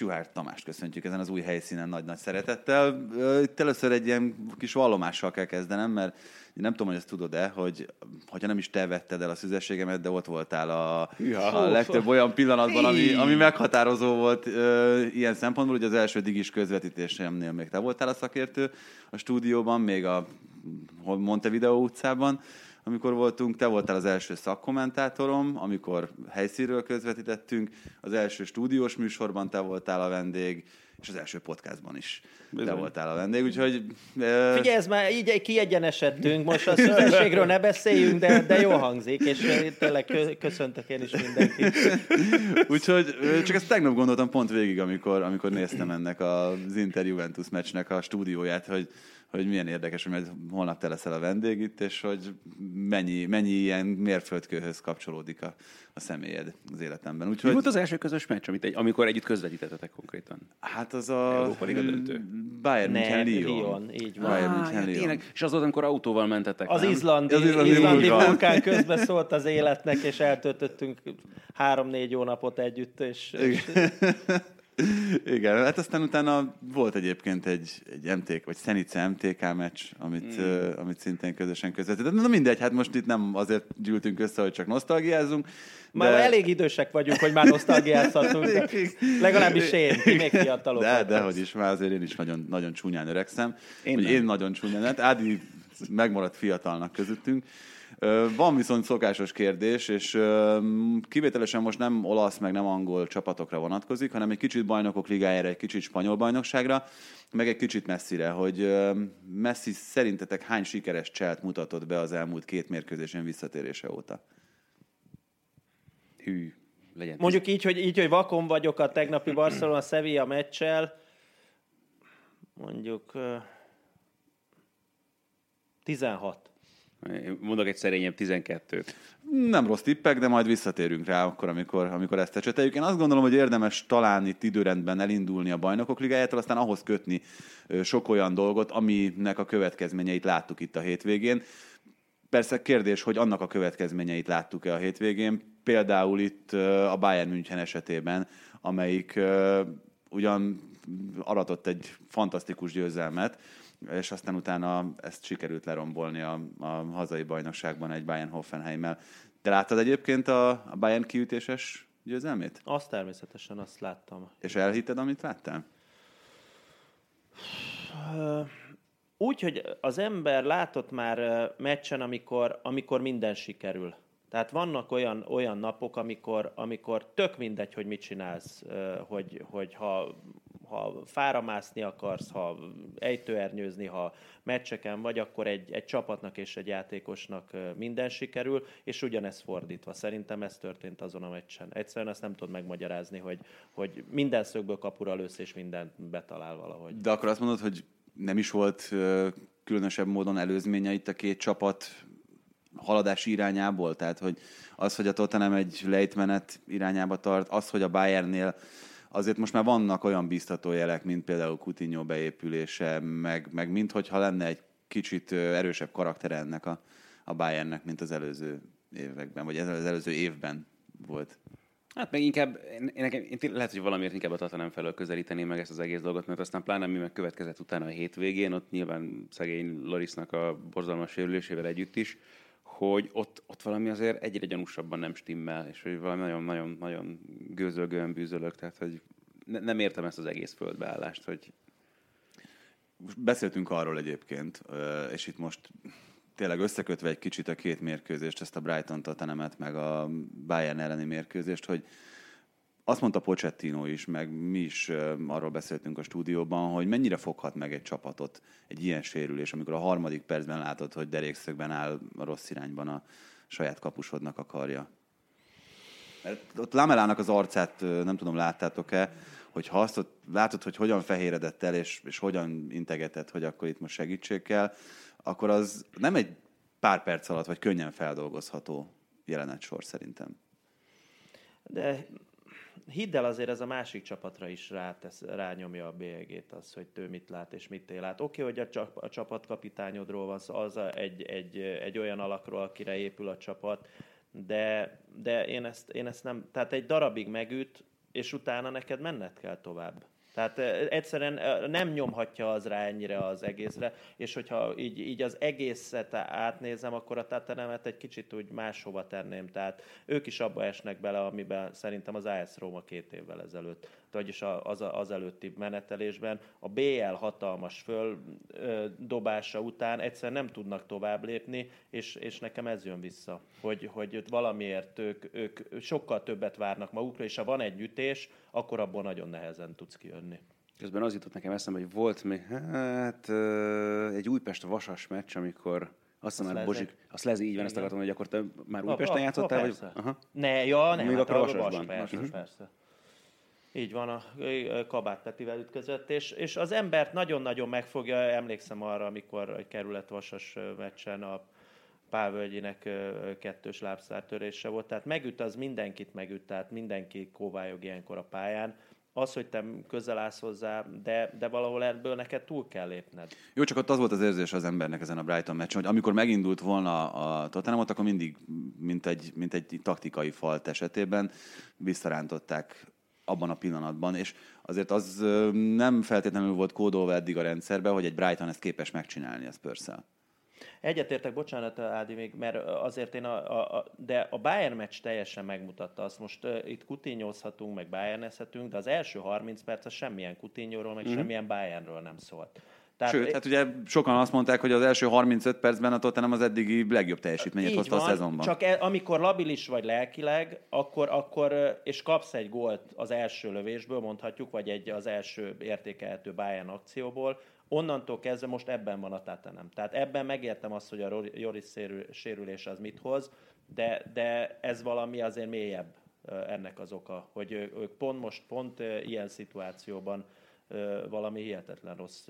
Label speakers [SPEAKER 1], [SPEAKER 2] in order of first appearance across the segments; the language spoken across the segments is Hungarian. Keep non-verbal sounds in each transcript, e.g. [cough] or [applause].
[SPEAKER 1] És Juhár Tamást köszöntjük ezen az új helyszínen nagy-nagy szeretettel. Itt először egy ilyen kis vallomással kell kezdenem, mert nem tudom, hogy ezt tudod-e, hogy ha nem is te vetted el a szüzességemet, de ott voltál a, ja, a legtöbb olyan pillanatban, ami, ami meghatározó volt ö, ilyen szempontból, hogy az első digis közvetítésemnél még te voltál a szakértő a stúdióban, még a Montevideo utcában, amikor voltunk, te voltál az első szakkommentátorom, amikor helyszínről közvetítettünk, az első stúdiós műsorban te voltál a vendég, és az első podcastban is Bizony. te voltál a vendég, úgyhogy...
[SPEAKER 2] Uh... Figyelj, ez már így kiegyenesedtünk, most a szüzességről ne beszéljünk, de, de jó hangzik, és tényleg köszöntök én is mindenkit.
[SPEAKER 1] úgyhogy csak ezt tegnap gondoltam pont végig, amikor, amikor néztem ennek az Inter Juventus meccsnek a stúdióját, hogy hogy milyen érdekes, hogy majd holnap te leszel a vendég itt, és hogy mennyi, mennyi ilyen mérföldkőhöz kapcsolódik a, a személyed az életemben.
[SPEAKER 3] Úgyhogy... Mi volt az első közös meccs, amit egy, amikor együtt közvetítettetek konkrétan?
[SPEAKER 1] Hát az a
[SPEAKER 3] Európa Liga döntő.
[SPEAKER 1] Bayern München
[SPEAKER 2] Lyon. Lyon. így van.
[SPEAKER 1] Bayern München ah, Lyon.
[SPEAKER 3] Tényleg. És az volt, amikor autóval mentetek,
[SPEAKER 2] Az izlandi, az izlandi, izlandi vulkán közben szólt az életnek, és eltöltöttünk három-négy hónapot együtt, és, és
[SPEAKER 1] Igen, hát aztán utána volt egyébként egy, egy MTK, vagy Szenice MTK meccs, amit, mm. uh, amit szintén közösen közvetített. Na mindegy, hát most itt nem azért gyűltünk össze, hogy csak nosztalgiázunk.
[SPEAKER 2] Már de... elég idősek vagyunk, hogy már nosztalgiázhatunk. [laughs] Legalábbis én, még fiatalok.
[SPEAKER 1] De, de hogy is, már azért én is nagyon, nagyon csúnyán öregszem. Én, én nagyon csúnyán, hát Ádi megmaradt fiatalnak közöttünk. Van viszont szokásos kérdés, és kivételesen most nem olasz, meg nem angol csapatokra vonatkozik, hanem egy kicsit bajnokok ligájára, egy kicsit spanyol bajnokságra, meg egy kicsit messzire, hogy Messi szerintetek hány sikeres cselt mutatott be az elmúlt két mérkőzésen visszatérése óta?
[SPEAKER 3] Hű, legyen.
[SPEAKER 2] Mondjuk így, hogy, így, hogy vakon vagyok a tegnapi Barcelona-Sevilla meccsel, mondjuk 16.
[SPEAKER 3] Mondok egy szerényebb 12-t.
[SPEAKER 1] Nem rossz tippek, de majd visszatérünk rá akkor, amikor, amikor ezt ecseteljük. Én azt gondolom, hogy érdemes talán itt időrendben elindulni a bajnokok ligájától, aztán ahhoz kötni sok olyan dolgot, aminek a következményeit láttuk itt a hétvégén. Persze kérdés, hogy annak a következményeit láttuk-e a hétvégén. Például itt a Bayern München esetében, amelyik ugyan aratott egy fantasztikus győzelmet, és aztán utána ezt sikerült lerombolni a, a hazai bajnokságban egy Bayern Hoffenheimmel. De láttad egyébként a, a Bayern kiütéses győzelmét?
[SPEAKER 2] Azt természetesen, azt láttam.
[SPEAKER 1] És elhitted, amit láttál?
[SPEAKER 2] Úgy, hogy az ember látott már meccsen, amikor, amikor minden sikerül. Tehát vannak olyan, olyan napok, amikor, amikor tök mindegy, hogy mit csinálsz, hogy, hogy ha ha fáramászni akarsz, ha ejtőernyőzni, ha meccseken vagy, akkor egy, egy csapatnak és egy játékosnak minden sikerül, és ugyanez fordítva. Szerintem ez történt azon a meccsen. Egyszerűen ezt nem tudod megmagyarázni, hogy, hogy minden szögből kapura lősz, és mindent betalál valahogy.
[SPEAKER 1] De akkor azt mondod, hogy nem is volt különösebb módon előzménye itt a két csapat haladási irányából? Tehát, hogy az, hogy a Tottenham egy lejtmenet irányába tart, az, hogy a Bayernnél azért most már vannak olyan biztató jelek, mint például Coutinho beépülése, meg, meg mint hogyha lenne egy kicsit erősebb karakter ennek a, a Bayernnek, mint az előző években, vagy az előző évben volt.
[SPEAKER 3] Hát meg inkább, én, én, nekem, én lehet, hogy valamiért inkább a Tatanem felől közelíteném meg ezt az egész dolgot, mert aztán pláne mi meg következett utána a hétvégén, ott nyilván szegény Lorisnak a borzalmas sérülésével együtt is, hogy ott, ott valami azért egyre gyanúsabban nem stimmel, és hogy valami nagyon-nagyon-nagyon gőzölgően bűzölök, tehát hogy ne, nem értem ezt az egész földbeállást, hogy...
[SPEAKER 1] Most beszéltünk arról egyébként, és itt most tényleg összekötve egy kicsit a két mérkőzést, ezt a Brighton Tottenhamet, meg a Bayern elleni mérkőzést, hogy azt mondta Pochettino is, meg mi is arról beszéltünk a stúdióban, hogy mennyire foghat meg egy csapatot egy ilyen sérülés, amikor a harmadik percben látod, hogy derékszögben áll a rossz irányban a saját kapusodnak a karja. Mert ott Lamelának az arcát, nem tudom, láttátok-e, hogy ha azt ott látod, hogy hogyan fehéredett el, és, és hogyan integetett, hogy akkor itt most segítség kell, akkor az nem egy pár perc alatt, vagy könnyen feldolgozható jelenet sor szerintem.
[SPEAKER 2] De hidd el azért ez a másik csapatra is rátesz, rányomja a bélyegét az, hogy ő mit lát és mit él át. Oké, okay, hogy a, csap, a csapatkapitányodról van szó, az a, egy, egy, egy olyan alakról, akire épül a csapat, de, de én, ezt, én ezt nem, tehát egy darabig megüt, és utána neked menned kell tovább. Tehát egyszerűen nem nyomhatja az rá ennyire az egészre, és hogyha így, így az egészet átnézem, akkor a Tatanemet egy kicsit úgy máshova tenném. Tehát ők is abba esnek bele, amiben szerintem az AS Róma két évvel ezelőtt, vagyis az, az előtti menetelésben. A BL hatalmas földobása után egyszerűen nem tudnak tovább lépni, és, és nekem ez jön vissza, hogy, hogy valamiért ők, ők sokkal többet várnak magukra, és ha van egy ütés, akkor abból nagyon nehezen tudsz kijönni.
[SPEAKER 3] Közben az jutott nekem eszembe, hogy volt még hát, egy Újpest-Vasas meccs, amikor azt hiszem, már Bozsik, azt lezi, így van, ezt akartam, hogy akkor te már Újpesten játszottál? Vagy?
[SPEAKER 2] Aha. Ne, ja, nem, Még hát akkor Vasasban. Persze, uh-huh. persze. Így van, a Kabát Petivel ütközött, és, és az embert nagyon-nagyon megfogja, emlékszem arra, amikor egy kerületvasas meccsen a Pávölgyinek kettős lábszártörése volt, tehát megüt az mindenkit megüt, tehát mindenki kóvályog ilyenkor a pályán. Az, hogy te közel állsz hozzá, de, de valahol ebből neked túl kell lépned.
[SPEAKER 1] Jó, csak ott az volt az érzés az embernek ezen a Brighton meccsen, hogy amikor megindult volna a Tottenhamot, akkor mindig, mint egy, mint egy taktikai falt esetében, visszarántották abban a pillanatban, és azért az nem feltétlenül volt kódolva eddig a rendszerbe, hogy egy Brighton ezt képes megcsinálni a spurs.
[SPEAKER 2] Egyetértek, bocsánat, Ádi, még, mert azért én a, a, a, de a Bayern meccs teljesen megmutatta azt. Most uh, itt kutinyózhatunk, meg Bayernezhetünk, de az első 30 perc az semmilyen kutinyóról, meg mm-hmm. semmilyen Bayernről nem szólt.
[SPEAKER 1] Tehát, Sőt, hát ugye sokan azt mondták, hogy az első 35 percben a Tottenham az eddigi legjobb teljesítményét hozta van, a szezonban.
[SPEAKER 2] Csak e, amikor labilis vagy lelkileg, akkor, akkor, és kapsz egy gólt az első lövésből, mondhatjuk, vagy egy az első értékelhető Bayern akcióból, onnantól kezdve most ebben van a Tottenham. Tehát ebben megértem azt, hogy a Joris sérülés az mit hoz, de, de ez valami azért mélyebb ennek az oka, hogy ők pont most, pont ilyen szituációban valami hihetetlen rossz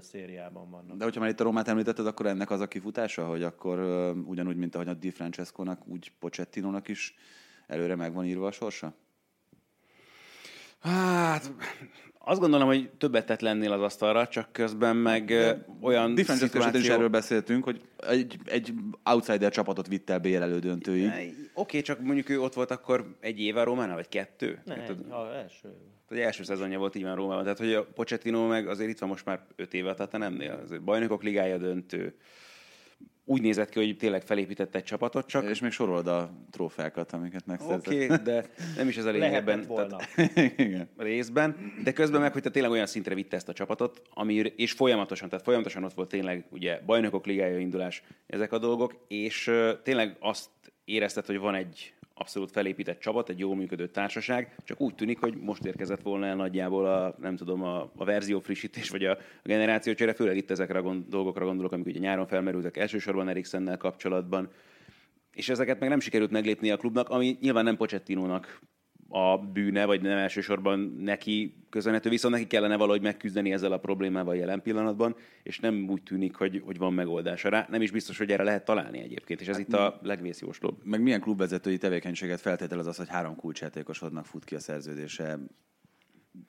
[SPEAKER 2] szériában vannak.
[SPEAKER 1] De hogyha már itt a Rómát említetted, akkor ennek az a kifutása, hogy akkor ugyanúgy, mint ahogy a Di Francesco-nak, úgy Pochettinónak is előre meg van írva a sorsa?
[SPEAKER 3] Hát, azt gondolom, hogy többet tett lennél az asztalra, csak közben meg De olyan
[SPEAKER 1] Difference szituáció... is erről beszéltünk, hogy egy, egy outsider csapatot vitt el BL elődöntőig.
[SPEAKER 3] Oké, okay, csak mondjuk ő ott volt akkor egy éve a Rómánál, vagy kettő?
[SPEAKER 2] Ne, hát, az első.
[SPEAKER 3] Az első szezonja volt így van Rómában. Tehát, hogy a Pochettino meg azért itt van most már öt éve, tehát nemnél. Azért bajnokok ligája döntő úgy nézett ki, hogy tényleg felépített egy csapatot csak.
[SPEAKER 1] És még sorolod a trófeákat, amiket megszerzett.
[SPEAKER 3] Oké, okay, de nem is ez a lényegben. [laughs] Igen. részben, de közben meg, hogy te tényleg olyan szintre vitte ezt a csapatot, ami, és folyamatosan, tehát folyamatosan ott volt tényleg ugye bajnokok ligája indulás, ezek a dolgok, és uh, tényleg azt érezted, hogy van egy abszolút felépített csapat, egy jól működő társaság, csak úgy tűnik, hogy most érkezett volna el nagyjából a, nem tudom, a, a verzió frissítés, vagy a, a generációcsere, főleg itt ezekre a gond, dolgokra gondolok, amik ugye nyáron felmerültek elsősorban Eriksennel kapcsolatban, és ezeket meg nem sikerült meglépni a klubnak, ami nyilván nem Pochettinónak a bűne, vagy nem elsősorban neki köszönhető, viszont neki kellene valahogy megküzdeni ezzel a problémával jelen pillanatban, és nem úgy tűnik, hogy, hogy van megoldása rá. Nem is biztos, hogy erre lehet találni egyébként, és ez hát, itt a legvészjóslóbb.
[SPEAKER 1] Meg milyen klubvezetői tevékenységet feltételez az, hogy három kulcsjátékosodnak fut ki a szerződése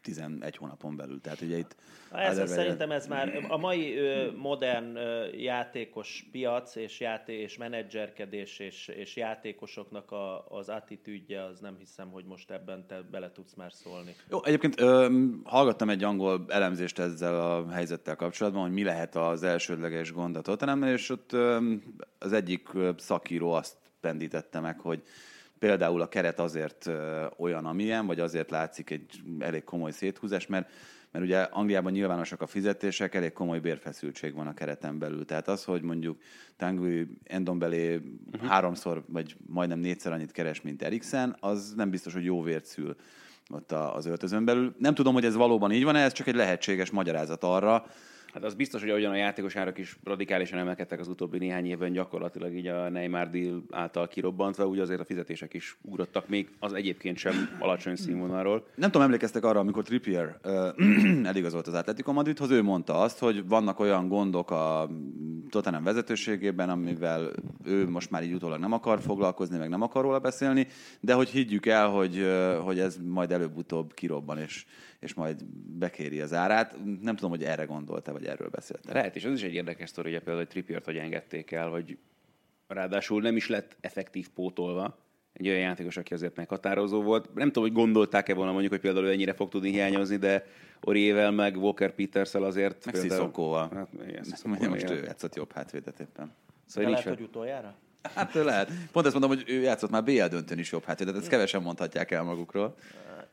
[SPEAKER 1] 11 hónapon belül. Tehát ugye itt...
[SPEAKER 2] Ez, ez szerintem ez már a mai ö, modern ö, játékos piac és játé és menedzserkedés és, és játékosoknak a, az attitűdje, az nem hiszem, hogy most ebben te bele tudsz már szólni.
[SPEAKER 1] Jó, egyébként ö, hallgattam egy angol elemzést ezzel a helyzettel kapcsolatban, hogy mi lehet az elsődleges gond a Tottenhamnél, és ott ö, az egyik szakíró azt pendítette meg, hogy például a keret azért olyan, amilyen, vagy azért látszik egy elég komoly széthúzás, mert mert ugye Angliában nyilvánosak a fizetések, elég komoly bérfeszültség van a kereten belül. Tehát az, hogy mondjuk Tanguy Endombelé uh-huh. háromszor, vagy majdnem négyszer annyit keres, mint Eriksen, az nem biztos, hogy jó vért szül ott az öltözön belül. Nem tudom, hogy ez valóban így van, ez csak egy lehetséges magyarázat arra,
[SPEAKER 3] Hát az biztos, hogy ahogyan a játékos árak is radikálisan emelkedtek az utóbbi néhány évben, gyakorlatilag így a Neymar deal által kirobbantva, úgy azért a fizetések is ugrottak még az egyébként sem alacsony színvonalról.
[SPEAKER 1] Nem tudom, emlékeztek arra, amikor Trippier uh, [clears throat] eligazolt az Atletico Madridhoz, ő mondta azt, hogy vannak olyan gondok a Tottenham vezetőségében, amivel ő most már így utólag nem akar foglalkozni, meg nem akar róla beszélni, de hogy higgyük el, hogy, hogy ez majd előbb-utóbb kirobban, és és majd bekéri az árát. Nem tudom, hogy erre gondolta, vagy erről beszélt.
[SPEAKER 3] Lehet, és az is egy érdekes sztori, hogy például, hogy Trippiert hogy engedték el, hogy ráadásul nem is lett effektív pótolva, egy olyan játékos, aki azért meghatározó volt. Nem tudom, hogy gondolták-e volna mondjuk, hogy például ő ennyire fog tudni hiányozni, de Oriével, meg Walker Peters-el azért...
[SPEAKER 1] Meg
[SPEAKER 3] például...
[SPEAKER 1] Sziszokóval. Hát, igen, most ő játszott jobb hátvédet éppen.
[SPEAKER 2] Szóval lehet, hogy utoljára?
[SPEAKER 1] Hát lehet. Pont ezt mondom, hogy ő játszott már BL döntőn is jobb hátvédet, ezt kevesen mondhatják el magukról.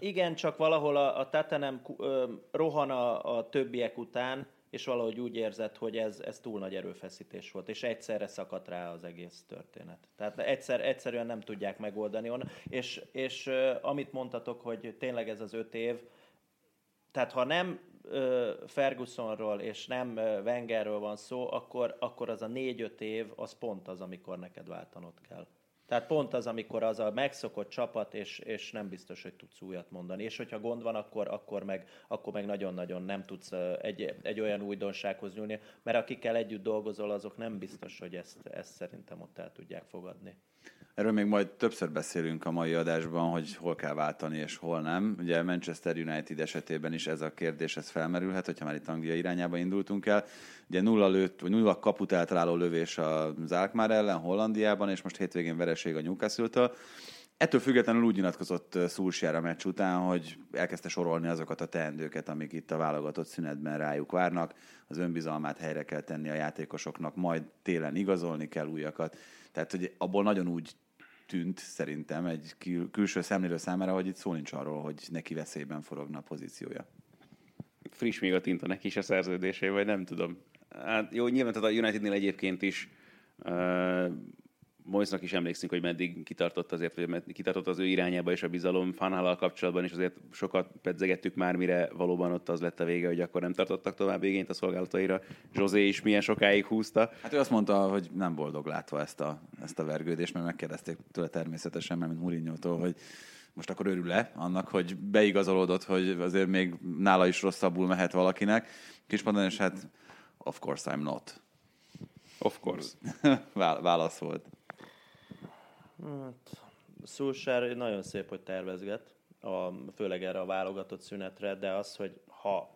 [SPEAKER 2] Igen, csak valahol a, a Tatanem rohan a, a többiek után, és valahogy úgy érzett, hogy ez, ez túl nagy erőfeszítés volt, és egyszerre szakadt rá az egész történet. Tehát egyszer, egyszerűen nem tudják megoldani. És, és amit mondtatok, hogy tényleg ez az öt év, tehát ha nem Fergusonról és nem Wengerről van szó, akkor, akkor az a négy-öt év, az pont az, amikor neked váltanod kell. Tehát pont az, amikor az a megszokott csapat, és, és nem biztos, hogy tudsz újat mondani. És hogyha gond van, akkor, akkor, meg, akkor meg nagyon-nagyon nem tudsz egy, egy olyan újdonsághoz nyúlni, mert akikkel együtt dolgozol, azok nem biztos, hogy ezt, ezt szerintem ott el tudják fogadni.
[SPEAKER 1] Erről még majd többször beszélünk a mai adásban, hogy hol kell váltani és hol nem. Ugye Manchester United esetében is ez a kérdés ez felmerülhet, hogyha már itt Anglia irányába indultunk el. Ugye nulla lőtt, vagy nulla kaput eltaláló lövés az Alkmaar ellen Hollandiában, és most hétvégén vereség a Newcastle-től. Ettől függetlenül úgy nyilatkozott Szulsjára a meccs után, hogy elkezdte sorolni azokat a teendőket, amik itt a válogatott szünetben rájuk várnak. Az önbizalmát helyre kell tenni a játékosoknak, majd télen igazolni kell újakat. Tehát, hogy abból nagyon úgy tűnt szerintem egy külső szemlélő számára, hogy itt szó nincs arról, hogy neki veszélyben forogna a pozíciója.
[SPEAKER 3] Friss még a tinta neki is a szerződésé, vagy nem tudom. Hát jó, nyilván tehát a Unitednél egyébként is Moisnak is emlékszünk, hogy meddig kitartott azért, vagy kitartott az ő irányába és a bizalom Fanhallal kapcsolatban, és azért sokat pedzegettük már, mire valóban ott az lett a vége, hogy akkor nem tartottak tovább igényt a szolgálataira. José is milyen sokáig húzta.
[SPEAKER 1] Hát ő azt mondta, hogy nem boldog látva ezt a, ezt a vergődést, mert megkérdezték tőle természetesen, mert mint Mourinho-tól, hogy most akkor örül-e annak, hogy beigazolódott, hogy azért még nála is rosszabbul mehet valakinek. Kispadon, és hát of course I'm not.
[SPEAKER 3] Of course. [laughs]
[SPEAKER 1] Válasz volt.
[SPEAKER 2] Hát, Szulsár nagyon szép, hogy tervezget, a, főleg erre a válogatott szünetre, de az, hogy ha,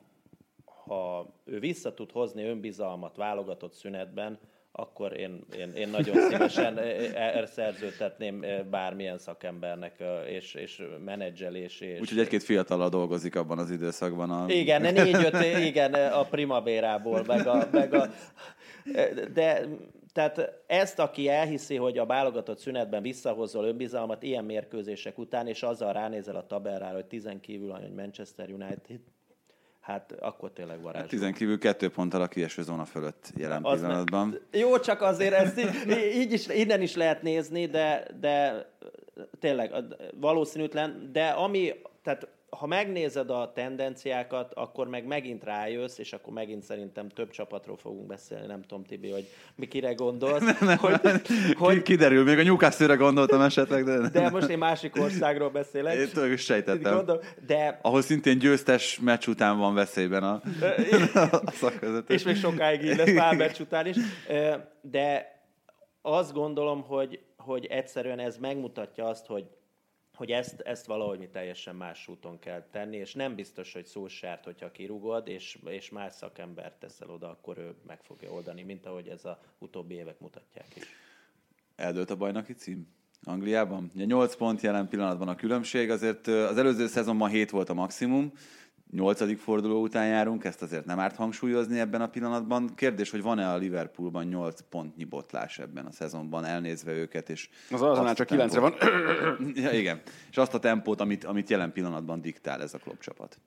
[SPEAKER 2] ha ő vissza tud hozni önbizalmat válogatott szünetben, akkor én, én, én nagyon szívesen erre szerződtetném bármilyen szakembernek, és, és menedzselés. És...
[SPEAKER 1] Úgyhogy egy-két fiatal dolgozik abban az időszakban. A...
[SPEAKER 2] Igen, négy-öt, [laughs] igen, a primabérából, meg a, meg a de tehát ezt, aki elhiszi, hogy a válogatott szünetben visszahozol önbizalmat ilyen mérkőzések után, és azzal ránézel a tabellára, hogy tizen kívül hogy Manchester United, hát akkor tényleg varázs. Hát
[SPEAKER 1] tizen kívül kettő ponttal a kieső zóna fölött jelen az pillanatban.
[SPEAKER 2] Me- jó, csak azért ezt így, így is, innen is lehet nézni, de, de tényleg valószínűtlen, de ami, tehát ha megnézed a tendenciákat, akkor meg megint rájössz, és akkor megint szerintem több csapatról fogunk beszélni, nem tudom, Tibi, hogy mi kire gondolsz. [laughs] nem,
[SPEAKER 1] nem, hogy, nem. hogy, Kiderül, még a Newcastle-re gondoltam esetleg, de...
[SPEAKER 2] De most én másik országról beszélek.
[SPEAKER 1] Én tudom, sejtettem. Gondol, de... Ahol szintén győztes meccs után van veszélyben a, [laughs]
[SPEAKER 2] a szakvezető. És még sokáig így lesz pár meccs után is. De azt gondolom, hogy, hogy egyszerűen ez megmutatja azt, hogy hogy ezt, ezt valahogy mi teljesen más úton kell tenni, és nem biztos, hogy szó sárt, hogyha kirúgod, és, és más szakembert teszel oda, akkor ő meg fogja oldani, mint ahogy ez a utóbbi évek mutatják is.
[SPEAKER 1] Eldőlt a bajnoki cím? Angliában? Ugye 8 pont jelen pillanatban a különbség, azért az előző szezonban 7 volt a maximum, nyolcadik forduló után járunk, ezt azért nem árt hangsúlyozni ebben a pillanatban. Kérdés, hogy van-e a Liverpoolban 8 pontnyi botlás ebben a szezonban, elnézve őket, és...
[SPEAKER 3] Az azonnal csak 9 van.
[SPEAKER 1] ja, igen. És azt a tempót, amit, amit jelen pillanatban diktál ez a klubcsapat.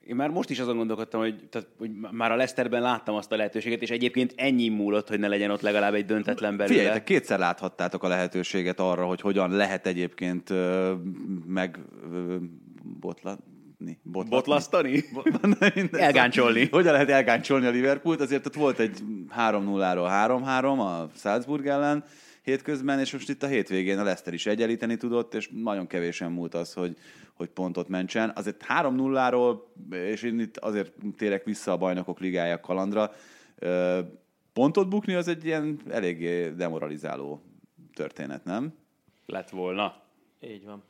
[SPEAKER 3] Én már most is azon gondolkodtam, hogy, tehát, hogy már a Leicesterben láttam azt a lehetőséget, és egyébként ennyi múlott, hogy ne legyen ott legalább egy döntetlen belőle.
[SPEAKER 1] Figyeljetek, kétszer láthattátok a lehetőséget arra, hogy hogyan lehet egyébként meg uh, botla, Botlatni.
[SPEAKER 3] Botlasztani? [laughs]
[SPEAKER 1] Mindegy.
[SPEAKER 3] Elgáncsolni. [laughs]
[SPEAKER 1] Hogyan lehet elgáncsolni a Liverpoolt? Azért ott volt egy 3-0-ról 3-3 a Salzburg ellen hétközben, és most itt a hétvégén a Leicester is egyenlíteni tudott, és nagyon kevésen múlt az, hogy, hogy pontot mentsen. Azért 3-0-ról, és én itt azért térek vissza a bajnokok ligája kalandra, pontot bukni az egy ilyen eléggé demoralizáló történet, nem?
[SPEAKER 3] Lett volna.
[SPEAKER 2] Így van.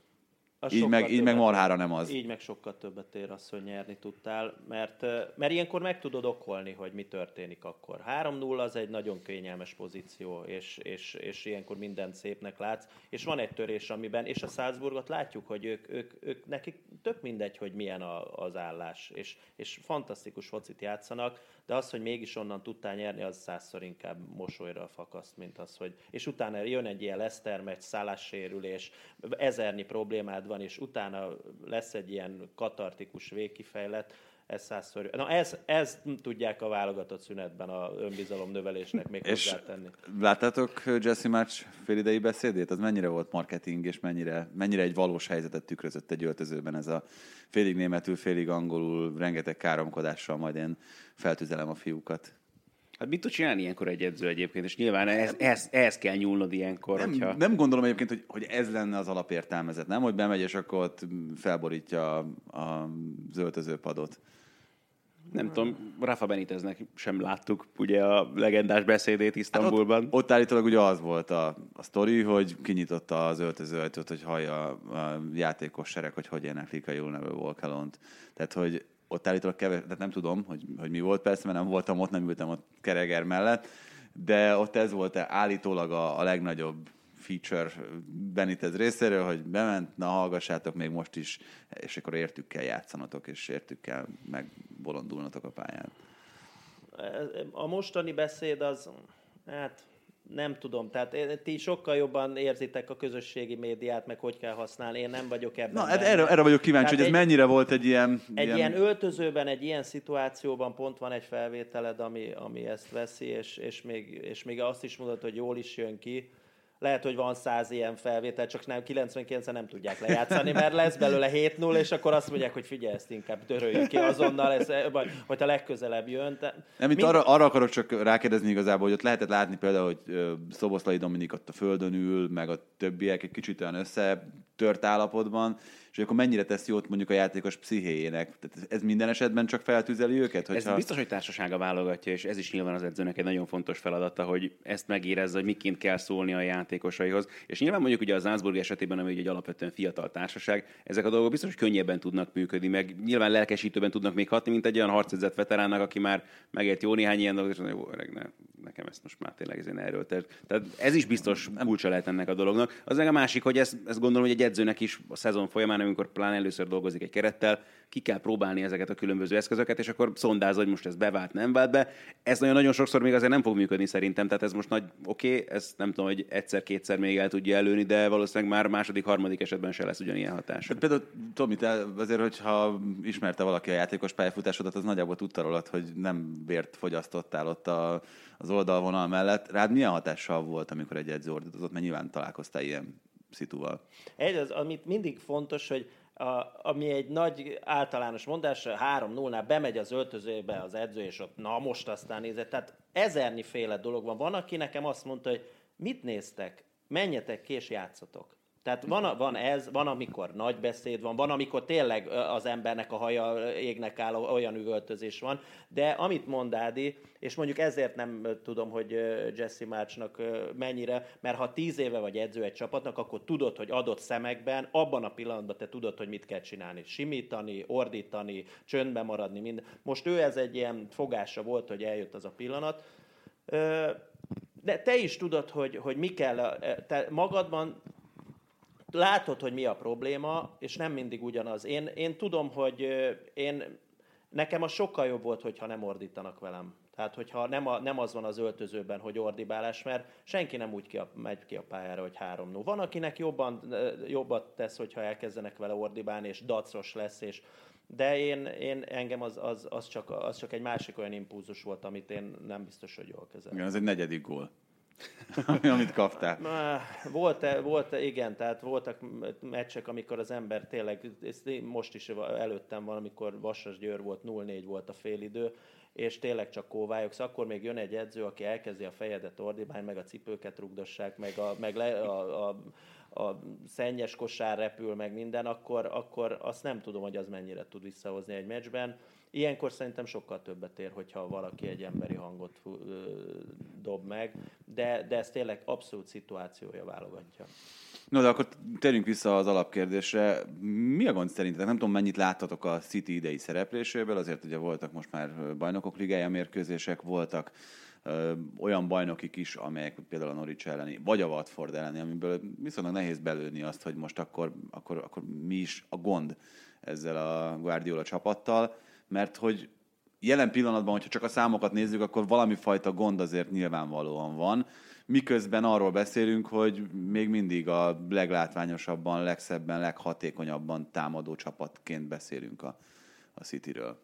[SPEAKER 2] Az
[SPEAKER 1] Így meg, így meg marhára nem az.
[SPEAKER 2] Így meg sokkal többet ér az, hogy nyerni tudtál, mert, mert ilyenkor meg tudod okolni, hogy mi történik akkor. 3-0 az egy nagyon kényelmes pozíció, és, és, és ilyenkor mindent szépnek látsz, és van egy törés, amiben, és a Salzburgot látjuk, hogy ők, ők, ők nekik tök mindegy, hogy milyen a, az állás, és, és fantasztikus focit játszanak, de az, hogy mégis onnan tudtál nyerni, az százszor inkább mosolyra fakaszt, mint az, hogy... És utána jön egy ilyen Leicester meccs, szállássérülés, ezernyi problémád van, és utána lesz egy ilyen katartikus végkifejlet, ez százszor... Na ez, ez tudják a válogatott szünetben a önbizalom növelésnek még
[SPEAKER 1] És
[SPEAKER 2] hozzátenni.
[SPEAKER 1] láttátok Jesse March félidei beszédét? Az mennyire volt marketing, és mennyire, mennyire egy valós helyzetet tükrözött egy öltözőben ez a félig németül, félig angolul, rengeteg káromkodással, majd én feltüzelem a fiúkat.
[SPEAKER 3] Hát mit tud csinálni ilyenkor egy edző egyébként? És nyilván ez, ez, ez kell nyúlnod ilyenkor,
[SPEAKER 1] Nem,
[SPEAKER 3] hogyha...
[SPEAKER 1] nem gondolom egyébként, hogy, hogy ez lenne az alapértelmezet, nem? Hogy bemegy, és akkor ott felborítja a, a zöltözőpadot.
[SPEAKER 3] Nem tudom, Rafa Beniteznek sem láttuk ugye a legendás beszédét Isztambulban.
[SPEAKER 1] Hát ott, ott állítólag ugye az volt a, a sztori, hogy kinyitotta az öltözőajtót, hogy hallja a játékos sereg, hogy hogy éneklik a You'll Never Walk Alone-t. Tehát, hogy ott állítólag kevés, tehát nem tudom, hogy, hogy mi volt persze, mert nem voltam ott, nem ültem ott Kereger mellett, de ott ez volt állítólag a, a legnagyobb feature Benitez részéről, hogy bement, na hallgassátok még most is, és akkor értük kell játszanatok, és értük kell megbolondulnatok a pályán.
[SPEAKER 2] A mostani beszéd az, hát nem tudom, tehát ti sokkal jobban érzitek a közösségi médiát, meg hogy kell használni, én nem vagyok ebben.
[SPEAKER 1] Na, hát erre, erre vagyok kíváncsi,
[SPEAKER 2] Tehát
[SPEAKER 1] hogy ez
[SPEAKER 2] egy-
[SPEAKER 1] mennyire volt egy ilyen...
[SPEAKER 2] Egy ilyen öltözőben, egy ilyen szituációban pont van egy felvételed, ami, ami ezt veszi, és, és, még, és még azt is mondod, hogy jól is jön ki. Lehet, hogy van száz ilyen felvétel, csak nem 99 nem tudják lejátszani, mert lesz belőle 7-0, és akkor azt mondják, hogy figyelj, ezt inkább töröljük ki azonnal, ez, vagy, vagy ha legközelebb jön. Te,
[SPEAKER 1] Nem, itt
[SPEAKER 2] Mind-
[SPEAKER 1] arra, arra akarok csak rákérdezni igazából, hogy ott lehetett látni például, hogy Szoboszlai Dominik ott a földön ül, meg a többiek egy kicsit olyan összetört állapotban, és akkor mennyire tesz jót mondjuk a játékos pszichéjének. Tehát ez minden esetben csak feltűzeli őket?
[SPEAKER 3] Ez biztos, hogy társasága válogatja, és ez is nyilván az edzőnek egy nagyon fontos feladata, hogy ezt megérezze, hogy miként kell szólni a játékosaihoz. És nyilván mondjuk ugye az Salzburg esetében, ami egy alapvetően fiatal társaság, ezek a dolgok biztos, hogy könnyebben tudnak működni, meg nyilván lelkesítőben tudnak még hatni, mint egy olyan harcedzett veteránnak, aki már megért jó néhány ilyen dolgot, és mondja, öreg, ne, nekem ezt most már tényleg ezért erről. Tehát tehát ez is biztos kulcsa lehet ennek a dolognak. Az meg a másik, hogy ezt, ezt gondolom, hogy egy edzőnek is a szezon folyamán, amikor plán először dolgozik egy kerettel, ki kell próbálni ezeket a különböző eszközöket, és akkor szondázza, hogy most ez bevált, nem vált be. Ez nagyon-nagyon sokszor még azért nem fog működni szerintem, tehát ez most nagy, oké, okay, ez nem tudom, hogy egyszer-kétszer még el tudja előni, de valószínűleg már második, harmadik esetben se lesz ugyanilyen hatás.
[SPEAKER 1] Hát például, Tomi, te azért, hogyha ismerte valaki a játékos pályafutásodat, az nagyjából tudta rólad, hogy nem vért fogyasztottál ott a, az oldalvonal mellett. Rád milyen hatással volt, amikor egy edző ordítozott, mert nyilván találkoztál ilyen szituval.
[SPEAKER 2] Egy az, amit mindig fontos, hogy a, ami egy nagy általános mondás, 3-0-nál bemegy az öltözőbe az edző, és ott na most aztán nézett. Tehát ezernyi féle dolog van. Van, aki nekem azt mondta, hogy mit néztek, menjetek ki és játszatok. Tehát van, van ez, van, amikor nagy beszéd van, van, amikor tényleg az embernek a haja égnek áll, olyan üvöltözés van, de amit mond Ádi, és mondjuk ezért nem tudom, hogy Jesse Marchnak ö, mennyire, mert ha tíz éve vagy edző egy csapatnak, akkor tudod, hogy adott szemekben, abban a pillanatban te tudod, hogy mit kell csinálni. Simítani, ordítani, csöndbe maradni, minden. Most ő ez egy ilyen fogása volt, hogy eljött az a pillanat. De te is tudod, hogy, hogy mi kell, te magadban látod, hogy mi a probléma, és nem mindig ugyanaz. Én, én tudom, hogy én, nekem az sokkal jobb volt, hogyha nem ordítanak velem. Tehát, hogyha nem, a, nem az van az öltözőben, hogy ordibálás, mert senki nem úgy ki a, megy ki a pályára, hogy 3 0 Van, akinek jobban, jobbat tesz, hogyha elkezdenek vele ordibálni, és dacros lesz, és de én, én engem az, az, az, csak, az csak egy másik olyan impulzus volt, amit én nem biztos, hogy jól kezeltem.
[SPEAKER 1] Igen, ez egy negyedik gól. [laughs] amit kaptál.
[SPEAKER 2] Volt, -e, volt -e, igen, tehát voltak meccsek, amikor az ember tényleg, most is előttem van, amikor Vasas Győr volt, 0-4 volt a félidő, és tényleg csak kóvályogsz, szóval akkor még jön egy edző, aki elkezdi a fejedet ordibálni, meg a cipőket rugdossák, meg a, meg le, a, a, a szennyes kosár repül, meg minden, akkor, akkor azt nem tudom, hogy az mennyire tud visszahozni egy meccsben. Ilyenkor szerintem sokkal többet ér, hogyha valaki egy emberi hangot dob meg, de, de ez tényleg abszolút szituációja válogatja.
[SPEAKER 1] No, de akkor térjünk vissza az alapkérdésre. Mi a gond szerintetek? Nem tudom, mennyit láttatok a City idei szerepléséből, azért ugye voltak most már bajnokok ligája mérkőzések, voltak olyan bajnokik is, amelyek például a Norwich elleni, vagy a Watford elleni, amiből viszonylag nehéz belőni azt, hogy most akkor, akkor, akkor mi is a gond ezzel a Guardiola csapattal, mert hogy jelen pillanatban, hogyha csak a számokat nézzük, akkor valami fajta gond azért nyilvánvalóan van miközben arról beszélünk, hogy még mindig a leglátványosabban, legszebben, leghatékonyabban támadó csapatként beszélünk a, a Cityről.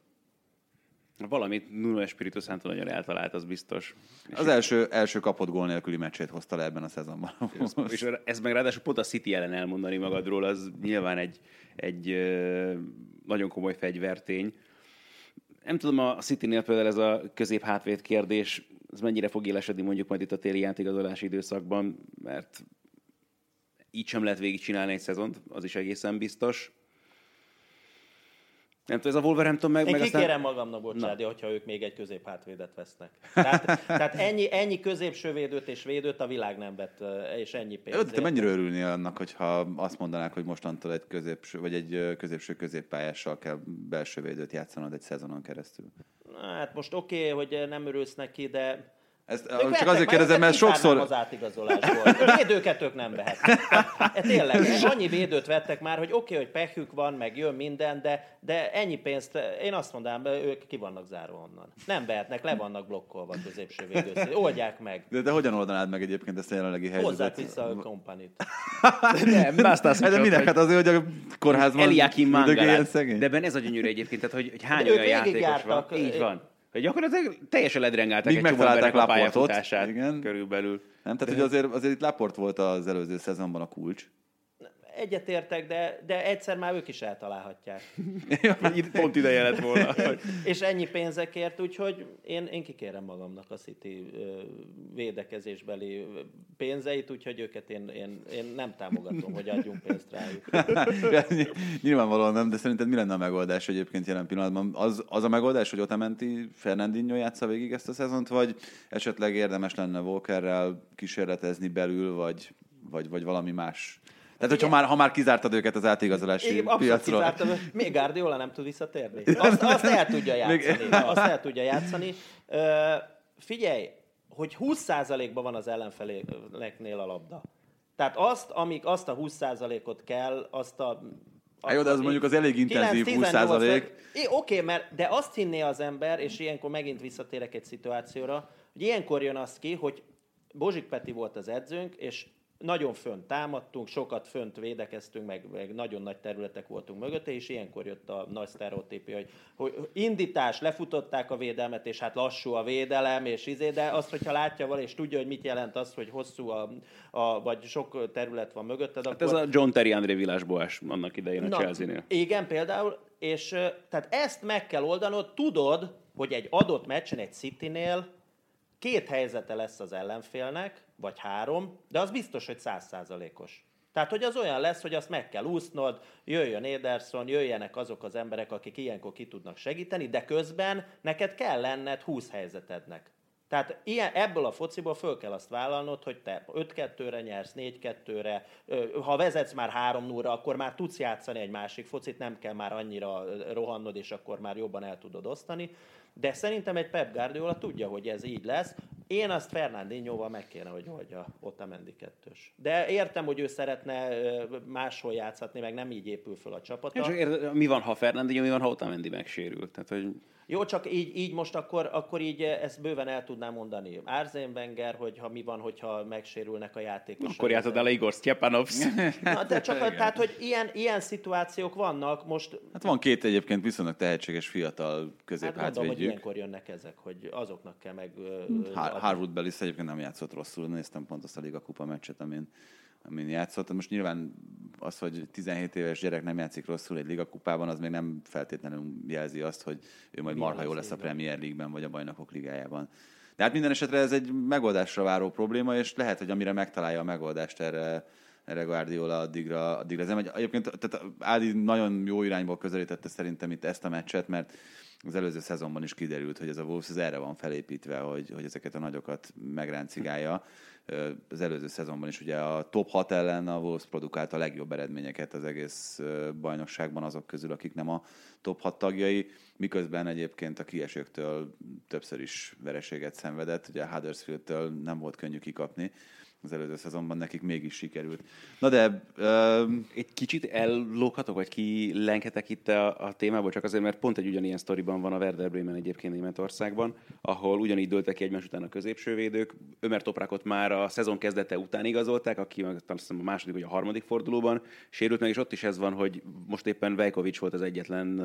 [SPEAKER 3] Valamit Nuno Espirito Santo nagyon eltalált, az biztos.
[SPEAKER 1] Az első, első kapott gól nélküli meccsét hozta le ebben a szezonban.
[SPEAKER 3] És, és ez meg ráadásul pont a City ellen elmondani magadról, az nyilván egy, egy nagyon komoly fegyvertény. Nem tudom, a City-nél például ez a közép-hátvéd kérdés ez mennyire fog élesedni mondjuk majd itt a téli játékazolási időszakban, mert így sem lehet végigcsinálni egy szezont, az is egészen biztos. Nem tudom, ez a Wolverhampton meg...
[SPEAKER 2] Én
[SPEAKER 3] meg
[SPEAKER 2] kikérem aztán... magamnak, bocsánat, hogyha ők még egy középhátvédet vesznek. Tehát, tehát ennyi, ennyi középső védőt és védőt a világ nem vett, és ennyi pénz.
[SPEAKER 1] De te mennyire örülnél annak, hogyha azt mondanák, hogy mostantól egy középső, vagy egy középső középpályással kell belső védőt játszanod egy szezonon keresztül?
[SPEAKER 2] Hát most oké, okay, hogy nem örülsz neki, de
[SPEAKER 1] ezt, csak azért kérdezem, mert sokszor...
[SPEAKER 2] az átigazolásból. Védőket ők nem vehetnek. Hát, tényleg, annyi védőt vettek már, hogy oké, okay, hogy pehük van, meg jön minden, de, de ennyi pénzt, én azt mondanám, ők ki vannak zárva onnan. Nem vehetnek, le vannak blokkolva középső védőszél. Oldják meg.
[SPEAKER 1] De, de hogyan oldanád meg egyébként ezt a jelenlegi helyzetet?
[SPEAKER 2] Hozzák vissza a kompanit.
[SPEAKER 3] nem,
[SPEAKER 1] azt De minek? Hát azért, hogy a kórházban
[SPEAKER 3] Eliakim Mangalát. De ebben ez a gyönyörű egyébként, tehát hogy, hogy hány olyan játékos van. Így van hogy gyakorlatilag teljesen ledrengálták
[SPEAKER 1] Míg egy csomó embernek
[SPEAKER 3] a pályafutását igen. körülbelül.
[SPEAKER 1] Nem, tehát De... hogy azért, azért itt Laport volt az előző szezonban a kulcs.
[SPEAKER 2] Egyetértek, de, de egyszer már ők is eltalálhatják. [laughs]
[SPEAKER 3] Itt pont ideje lett volna. [laughs]
[SPEAKER 2] és ennyi pénzekért, úgyhogy én, én kikérem magamnak a City védekezésbeli pénzeit, úgyhogy őket én, én, én nem támogatom, hogy adjunk pénzt rájuk. [laughs]
[SPEAKER 1] Nyilvánvalóan nem, de szerinted mi lenne a megoldás egyébként jelen pillanatban? Az, az a megoldás, hogy Otamendi Fernandinho játsza végig ezt a szezont, vagy esetleg érdemes lenne Walkerrel kísérletezni belül, vagy, vagy, vagy valami más tehát, hogyha már, ha már kizártad őket az átigazolási Igen, piacról. Kizártam,
[SPEAKER 2] még Guardiola nem tud visszatérni. Azt, azt el tudja játszani. Azt el tudja játszani. Uh, figyelj, hogy 20%-ban van az ellenfeleknél a labda. Tehát azt, amíg azt a 20%-ot kell, azt a
[SPEAKER 1] Hát jó, de az mondjuk az elég intenzív 20 százalék.
[SPEAKER 2] Oké, mert de azt hinné az ember, és ilyenkor megint visszatérek egy szituációra, hogy ilyenkor jön az ki, hogy Bozsik Peti volt az edzőnk, és nagyon fönt támadtunk, sokat fönt védekeztünk, meg, meg nagyon nagy területek voltunk mögötte, és ilyenkor jött a nagy sztereotípia, hogy, hogy indítás, lefutották a védelmet, és hát lassú a védelem, és izé, de azt, hogyha látja vala, és tudja, hogy mit jelent az, hogy hosszú, a, a, vagy sok terület van mögötted,
[SPEAKER 3] hát akkor... ez a John Terry André Vilás Boás annak idején a Chelsea-nél.
[SPEAKER 2] Igen, például, és tehát ezt meg kell oldanod, tudod, hogy egy adott meccsen, egy City-nél két helyzete lesz az ellenfélnek, vagy három, de az biztos, hogy százszázalékos. Tehát, hogy az olyan lesz, hogy azt meg kell úsznod, jöjjön Ederson, jöjjenek azok az emberek, akik ilyenkor ki tudnak segíteni, de közben neked kell lenned 20 helyzetednek. Tehát ilyen, ebből a fociból föl kell azt vállalnod, hogy te 5-2-re nyersz, 4-2-re, ha vezetsz már 3 0 akkor már tudsz játszani egy másik focit, nem kell már annyira rohannod, és akkor már jobban el tudod osztani. De szerintem egy Pep Guardiola tudja, hogy ez így lesz. Én azt Fernandinhoval meg kéne, hogy oldja ott a Mendi kettős. De értem, hogy ő szeretne máshol játszhatni, meg nem így épül föl a csapata.
[SPEAKER 3] És ér, mi van, ha Fernandinho, mi van, ha Otamendi megsérült? Tehát, hogy...
[SPEAKER 2] Jó, csak így, így most akkor, akkor így ezt bőven el tudnám mondani. Árzen Wenger, hogy ha mi van, hogyha megsérülnek a játékosok.
[SPEAKER 3] Akkor játszod el Igor Stjepanovs. [laughs]
[SPEAKER 2] Na, de csak tehát, hogy ilyen, ilyen szituációk vannak most.
[SPEAKER 1] Hát van két egyébként viszonylag tehetséges fiatal közép hát
[SPEAKER 2] hogy ilyenkor jönnek ezek, hogy azoknak kell meg
[SPEAKER 1] Há, Harwood Bellis egyébként nem játszott rosszul, néztem pont azt a Liga Kupa meccset, amin, amin játszott. Most nyilván az, hogy 17 éves gyerek nem játszik rosszul egy Liga Kupában, az még nem feltétlenül jelzi azt, hogy ő majd marha jó lesz a Premier League-ben, vagy a Bajnokok Ligájában. De hát minden esetre ez egy megoldásra váró probléma, és lehet, hogy amire megtalálja a megoldást erre, erre Guardiola addigra, addigra. Ez nem egy, egyébként tehát Ádi nagyon jó irányból közelítette szerintem itt ezt a meccset, mert az előző szezonban is kiderült, hogy ez a Wolves ez erre van felépítve, hogy, hogy ezeket a nagyokat megráncigálja. Az előző szezonban is ugye a top 6 ellen a Wolves produkált a legjobb eredményeket az egész bajnokságban azok közül, akik nem a top 6 tagjai, miközben egyébként a kiesőktől többször is vereséget szenvedett, ugye a Huddersfield-től nem volt könnyű kikapni, az előző szezonban nekik mégis sikerült. Na de... Uh...
[SPEAKER 3] Egy kicsit ellóghatok, vagy kilenketek itt a, a témából, csak azért, mert pont egy ugyanilyen sztoriban van a Werder Bremen egyébként Németországban, ahol ugyanígy dőltek ki egymás után a középsővédők. Ömer Toprákot már a szezon kezdete után igazolták, aki azt a második vagy a harmadik fordulóban sérült meg, és ott is ez van, hogy most éppen Vejkovics volt az egyetlen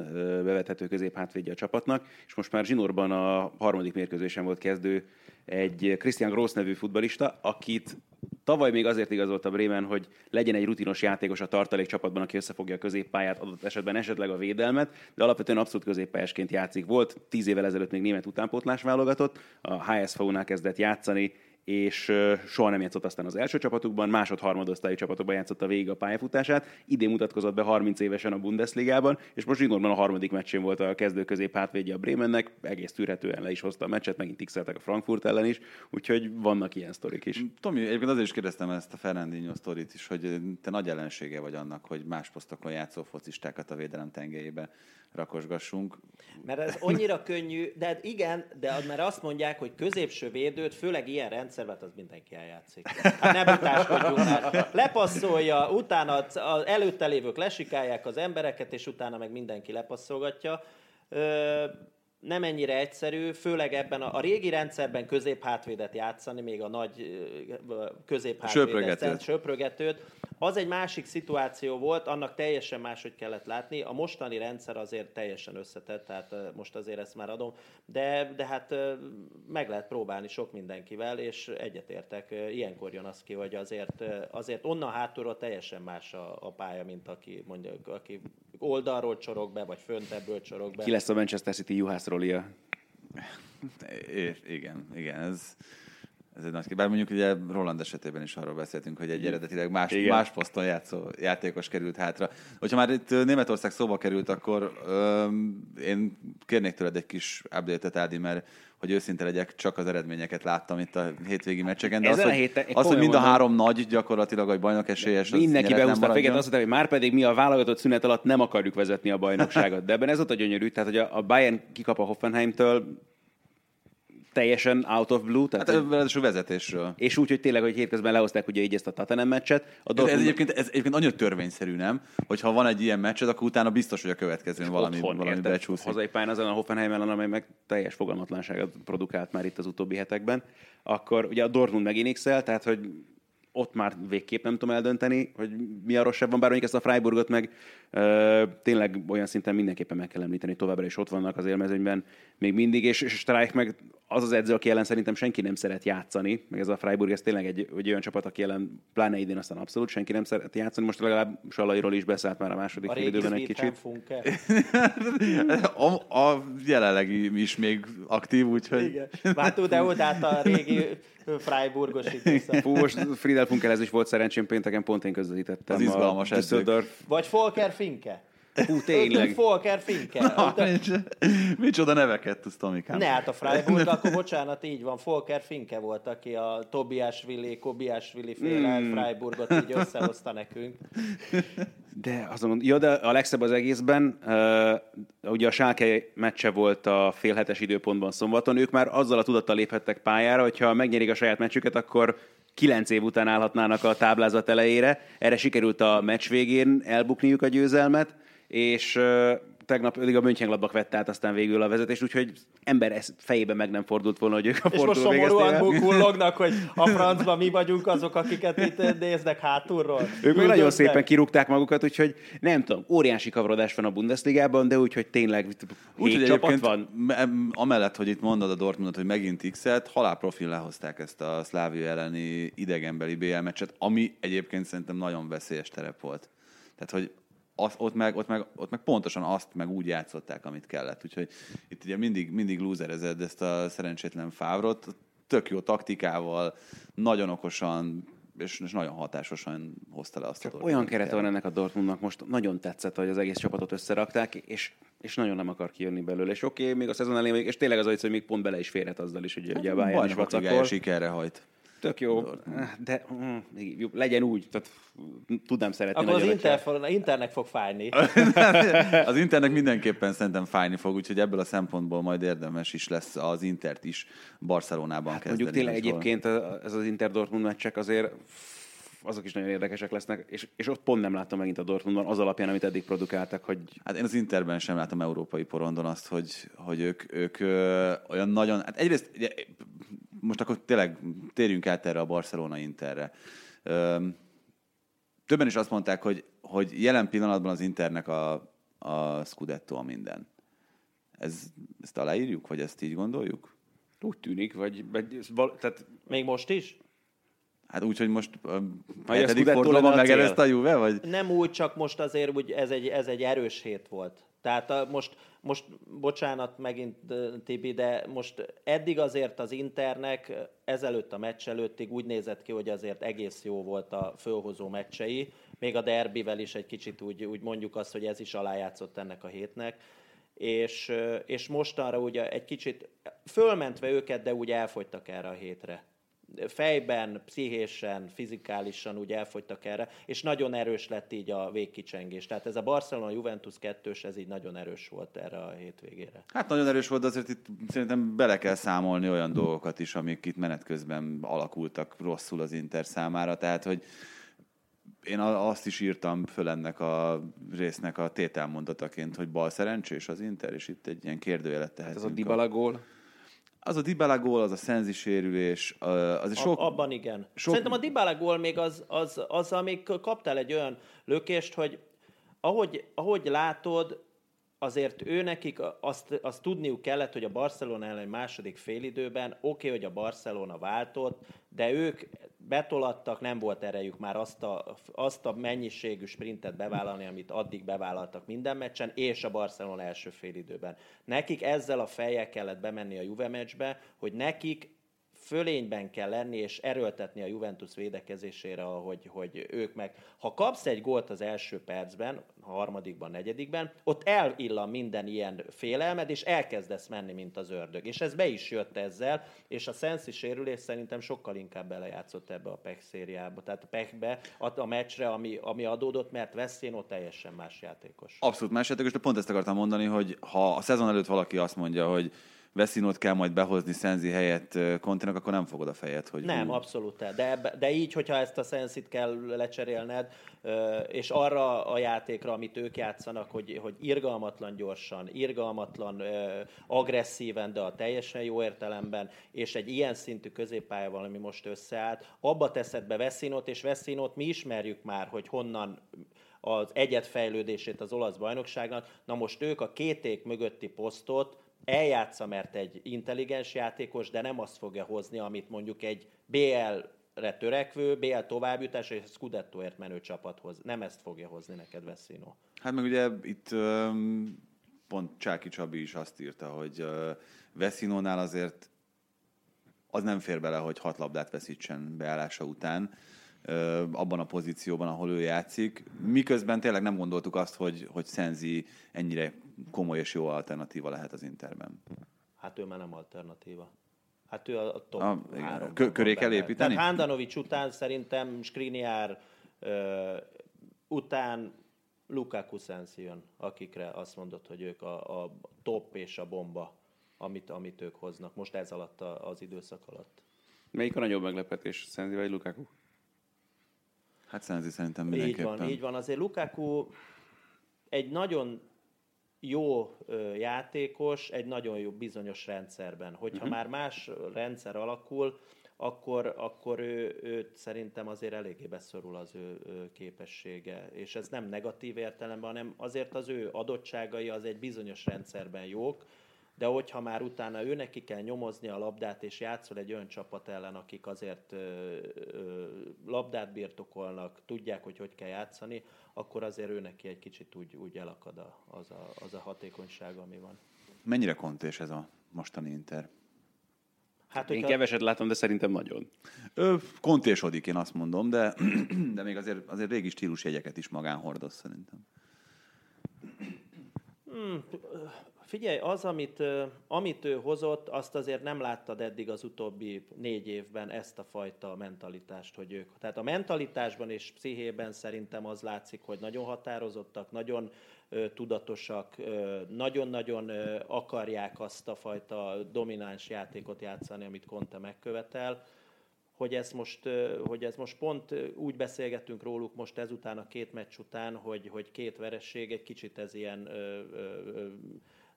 [SPEAKER 3] bevethető középhátvédje a csapatnak, és most már Zsinorban a harmadik mérkőzésen volt kezdő egy Christian Gross nevű futbalista, akit tavaly még azért igazolta Bremen, hogy legyen egy rutinos játékos a tartalék csapatban, aki összefogja a középpályát, adott esetben esetleg a védelmet, de alapvetően abszolút középpályásként játszik. Volt tíz évvel ezelőtt még német utánpótlás válogatott, a HSV-nál kezdett játszani, és soha nem játszott aztán az első csapatukban, másod harmadosztályú csapatokban játszott a végig a pályafutását. Idén mutatkozott be 30 évesen a Bundesligában, és most zsinórban a harmadik meccsén volt a kezdő közép hátvédje a Bremennek, egész tűrhetően le is hozta a meccset, megint x a Frankfurt ellen is, úgyhogy vannak ilyen sztorik is.
[SPEAKER 1] Tomi, egyébként azért is kérdeztem ezt a Fernandinho sztorit is, hogy te nagy ellensége vagy annak, hogy más posztokon játszó focistákat a védelem tengelyébe rakosgassunk.
[SPEAKER 2] Mert ez annyira könnyű, de hát igen, de mert azt mondják, hogy középső védőt, főleg ilyen rendszerben, hát az mindenki eljátszik. Hát nem utáskodjunk már. Lepasszolja, utána az előtte lévők lesikálják az embereket, és utána meg mindenki lepasszolgatja. Ö, nem ennyire egyszerű, főleg ebben a, a régi rendszerben középhátvédet játszani, még a nagy középhátvédet, söprögetőt. Az egy másik szituáció volt, annak teljesen máshogy kellett látni. A mostani rendszer azért teljesen összetett, tehát most azért ezt már adom, de, de hát meg lehet próbálni sok mindenkivel, és egyetértek, ilyenkor jön az ki, hogy azért, azért onnan hátulról teljesen más a, a pálya, mint aki mondjuk, aki oldalról csorog be, vagy föntebből csorog be.
[SPEAKER 3] Ki lesz a Manchester City juhászrolia?
[SPEAKER 1] igen, igen, ez, ez egy nagy Bár mondjuk ugye Roland esetében is arról beszéltünk, hogy egy eredetileg más, más poszton játszó játékos került hátra. Hogyha már itt Németország szóba került, akkor öm, én kérnék tőled egy kis update-et, Ádi, mert hogy őszinte legyek, csak az eredményeket láttam itt a hétvégi meccseken. De az, hogy, héten, az, hogy mind a három nagy gyakorlatilag, hogy bajnok esélyes,
[SPEAKER 3] Mindenki behúzta a féket, azt mondta, hogy már pedig mi a válogatott szünet alatt nem akarjuk vezetni a bajnokságot. De ebben ez ott a gyönyörű, tehát hogy a Bayern kikap a Hoffenheimtől, teljesen out of blue.
[SPEAKER 1] Tehát, hát ráadásul vezetésről.
[SPEAKER 3] És úgy, hogy tényleg, hogy hétközben lehozták ugye így ezt a Tatanem meccset.
[SPEAKER 1] A Dortmund... ez, egyébként, ez egyébként annyira törvényszerű, nem? Hogyha van egy ilyen meccsed, akkor utána biztos, hogy a következőn valami, otthon, valami becsúszik.
[SPEAKER 3] Hazai pályán azon a Hoffenheim ellen, amely meg teljes fogalmatlanságot produkált már itt az utóbbi hetekben. Akkor ugye a Dortmund megint tehát hogy ott már végképp nem tudom eldönteni, hogy mi a rosszabb van, bár mondjuk ezt a Freiburgot meg ö, tényleg olyan szinten mindenképpen meg kell említeni, továbbra is ott vannak az élmezőnyben még mindig, és, és Streich meg az az edző, aki ellen szerintem senki nem szeret játszani, meg ez a Freiburg, ez tényleg egy, egy olyan csapat, aki ellen pláne idén aztán abszolút senki nem szeret játszani. Most legalább Salairól is beszállt már a második
[SPEAKER 2] a
[SPEAKER 3] időben egy kicsit. [laughs]
[SPEAKER 1] a, a jelenlegi is még aktív, úgyhogy... Igen.
[SPEAKER 2] Már tud de át a régi Freiburgos
[SPEAKER 3] Fú, most Friedel Funkelhez is volt szerencsém pénteken, pont én közvetítettem.
[SPEAKER 1] Az izgalmas
[SPEAKER 2] a Vagy Volker Finke.
[SPEAKER 3] Hú, tényleg.
[SPEAKER 2] Volker Finke. Na,
[SPEAKER 1] micsoda neveket tudsz, Tomikám.
[SPEAKER 2] Ne, hát a Freiburg, akkor bocsánat, így van. Volker Finke volt, aki a Tobias Willi, Kobias Willi féle mm. Freiburgot így összehozta nekünk.
[SPEAKER 3] De azon, jó, de a legszebb az egészben, uh, ugye a Schalke meccse volt a félhetes időpontban szombaton, ők már azzal a tudattal léphettek pályára, hogyha megnyerik a saját meccsüket, akkor kilenc év után állhatnának a táblázat elejére. Erre sikerült a meccs végén elbukniuk a győzelmet, és tegnap pedig a Mönchengladbach vette át aztán végül a vezetést, úgyhogy ember ez fejében meg nem fordult volna, hogy ők a
[SPEAKER 2] És most szomorúan kullognak, hogy a [laughs] francban mi vagyunk azok, akiket itt néznek hátulról.
[SPEAKER 3] Ők meg nagyon
[SPEAKER 2] Üldöznek.
[SPEAKER 3] szépen kirúgták magukat, úgyhogy nem tudom, óriási kavarodás van a Bundesligában, de úgy, hogy tényleg
[SPEAKER 1] Úgy,
[SPEAKER 3] hét
[SPEAKER 1] hogy
[SPEAKER 3] csapat
[SPEAKER 1] egyébként
[SPEAKER 3] van.
[SPEAKER 1] me- amellett, hogy itt mondod a Dortmundot, hogy megint X-et, halálprofil lehozták ezt a Szlávia elleni idegenbeli BL meccset, ami egyébként szerintem nagyon veszélyes terep volt. Tehát, hogy az, ott, meg, ott, meg, ott meg pontosan azt meg úgy játszották, amit kellett. Úgyhogy itt ugye mindig, mindig lúzerezed ezt a szerencsétlen Fávrot, tök jó taktikával, nagyon okosan, és, és nagyon hatásosan hozta le azt a dolgot.
[SPEAKER 3] Olyan kerete van ennek a Dortmundnak most, nagyon tetszett, hogy az egész csapatot összerakták, és, és nagyon nem akar kijönni belőle. És oké, még a szezon elején, és tényleg az, hogy még pont bele is férhet azzal is, hogy ugye a Bayern is vacakol.
[SPEAKER 1] sikerre hajt.
[SPEAKER 3] Tök jó, de mm, jó, legyen úgy, tehát tudnám szeretni
[SPEAKER 2] Akkor az Inter, Internek fog fájni. [laughs]
[SPEAKER 1] Az Internek mindenképpen szerintem fájni fog, úgyhogy ebből a szempontból majd érdemes is lesz az Intert is Barcelonában
[SPEAKER 3] Hát
[SPEAKER 1] kezdeni.
[SPEAKER 3] mondjuk tényleg egyébként ez az Inter Dortmund meccsek azért azok is nagyon érdekesek lesznek, és, és ott pont nem láttam megint a Dortmundban az alapján, amit eddig produkáltak, hogy
[SPEAKER 1] Hát én az Interben sem látom európai porondon azt, hogy, hogy ők, ők ö, olyan nagyon... Hát egyrészt, ugye, most akkor tényleg térjünk át erre a Barcelona-Interre. Ö, többen is azt mondták, hogy, hogy jelen pillanatban az Internek a, a Scudetto a minden. Ez, ezt aláírjuk, vagy ezt így gondoljuk?
[SPEAKER 3] úgy tűnik, vagy, vagy tehát
[SPEAKER 2] Még most is?
[SPEAKER 1] Hát úgy, hogy most a hetedik fordulóban megelőzte a Juve, vagy?
[SPEAKER 2] Nem úgy, csak most azért úgy ez egy, ez egy erős hét volt. Tehát a, most, most, bocsánat megint Tibi, de most eddig azért az Internek ezelőtt a meccs előttig úgy nézett ki, hogy azért egész jó volt a fölhozó meccsei. Még a derbivel is egy kicsit úgy, úgy mondjuk azt, hogy ez is alájátszott ennek a hétnek. És, és mostanra ugye egy kicsit fölmentve őket, de úgy elfogytak erre a hétre fejben, pszichésen, fizikálisan úgy elfogytak erre, és nagyon erős lett így a végkicsengés. Tehát ez a Barcelona-Juventus kettős, ez így nagyon erős volt erre a hétvégére.
[SPEAKER 1] Hát nagyon erős volt, azért itt szerintem bele kell számolni olyan dolgokat is, amik itt menet közben alakultak rosszul az Inter számára. Tehát, hogy én azt is írtam föl ennek a résznek a tételmondataként, hogy bal szerencsés az Inter, és itt egy ilyen kérdőjelet
[SPEAKER 3] Hát ez
[SPEAKER 1] tehetünk.
[SPEAKER 3] a Dybala gól.
[SPEAKER 1] Az a Dybala gól, az a Szenzi sérülés, az
[SPEAKER 2] Sok...
[SPEAKER 1] sok...
[SPEAKER 2] Abban igen.
[SPEAKER 1] Sok...
[SPEAKER 2] Szerintem a Dybala gól még az, az, az, amíg kaptál egy olyan lökést, hogy ahogy, ahogy látod, azért ő nekik azt, azt tudniuk kellett, hogy a Barcelona ellen második félidőben oké, okay, hogy a Barcelona váltott, de ők betolattak, nem volt erejük már azt a, azt a mennyiségű sprintet bevállalni, amit addig bevállaltak minden meccsen, és a Barcelona első félidőben. Nekik ezzel a fejjel kellett bemenni a Juve meccsbe, hogy nekik fölényben kell lenni, és erőltetni a Juventus védekezésére, hogy, hogy ők meg... Ha kapsz egy gólt az első percben, a harmadikban, negyedikben, ott elillan minden ilyen félelmed, és elkezdesz menni, mint az ördög. És ez be is jött ezzel, és a Sensi sérülés szerintem sokkal inkább belejátszott ebbe a PEC szériába, tehát a PEC-be, a, a meccsre, ami, ami adódott, mert Veszénó teljesen más játékos.
[SPEAKER 1] Abszolút más játékos, de pont ezt akartam mondani, hogy ha a szezon előtt valaki azt mondja, hogy Veszinót kell majd behozni Szenzi helyett Kontinak, akkor nem fogod a fejet, hogy
[SPEAKER 2] Nem,
[SPEAKER 1] hú,
[SPEAKER 2] abszolút. De, de így, hogyha ezt a szenszit kell lecserélned, és arra a játékra, amit ők játszanak, hogy, hogy irgalmatlan gyorsan, irgalmatlan agresszíven, de a teljesen jó értelemben, és egy ilyen szintű középpályával, ami most összeállt, abba teszed be Veszinót, és Veszinót mi ismerjük már, hogy honnan az egyet fejlődését az olasz bajnokságnak. Na most ők a kéték mögötti posztot eljátsza, mert egy intelligens játékos, de nem azt fogja hozni, amit mondjuk egy BL-re törekvő, BL továbbjutás és Scudettoért menő csapathoz. Nem ezt fogja hozni neked Veszino.
[SPEAKER 1] Hát meg ugye itt pont Csáki Csabi is azt írta, hogy Veszinónál azért az nem fér bele, hogy hat labdát veszítsen beállása után abban a pozícióban, ahol ő játszik. Miközben tényleg nem gondoltuk azt, hogy, hogy Szenzi ennyire komoly és jó alternatíva lehet az Interben.
[SPEAKER 2] Hát ő már nem alternatíva. Hát ő a top
[SPEAKER 1] A- igen,
[SPEAKER 2] háromban
[SPEAKER 1] kö- köré kell építeni?
[SPEAKER 2] Tehát Handanovics után szerintem Skriniar ö, után Lukaku Sensi jön, akikre azt mondod, hogy ők a, a top és a bomba, amit, amit ők hoznak. Most ez alatt a, az időszak alatt.
[SPEAKER 3] Melyik a nagyobb meglepetés, Szenzi vagy Lukaku?
[SPEAKER 1] Hát Szenzi szerintem
[SPEAKER 2] Így
[SPEAKER 1] mindenképpen.
[SPEAKER 2] van, így van. Azért Lukaku egy nagyon jó játékos egy nagyon jó bizonyos rendszerben. Hogyha uh-huh. már más rendszer alakul, akkor, akkor ő, őt szerintem azért eléggé beszorul az ő, ő képessége. És ez nem negatív értelemben, hanem azért az ő adottságai az egy bizonyos rendszerben jók, de hogyha már utána ő neki kell nyomozni a labdát, és játszol egy olyan csapat ellen, akik azért ö, ö, labdát birtokolnak, tudják, hogy hogy kell játszani, akkor azért ő neki egy kicsit úgy, úgy elakad a, az, a, az a hatékonyság, ami van.
[SPEAKER 1] Mennyire kontés ez a mostani Inter?
[SPEAKER 3] Hát, én keveset látom, de szerintem nagyon.
[SPEAKER 1] Ő kontésodik, én azt mondom, de, [clears throat] de még azért, azért régi stílusjegyeket is magán hordoz szerintem.
[SPEAKER 2] Hmm, Figyelj, az, amit, amit ő hozott, azt azért nem láttad eddig az utóbbi négy évben ezt a fajta mentalitást, hogy ők. Tehát a mentalitásban és pszichében szerintem az látszik, hogy nagyon határozottak, nagyon ö, tudatosak, nagyon-nagyon akarják azt a fajta domináns játékot játszani, amit Conte megkövetel hogy ez, most, hogy ez most pont úgy beszélgetünk róluk most ezután a két meccs után, hogy, hogy két veresség, egy kicsit ez ilyen ö, ö,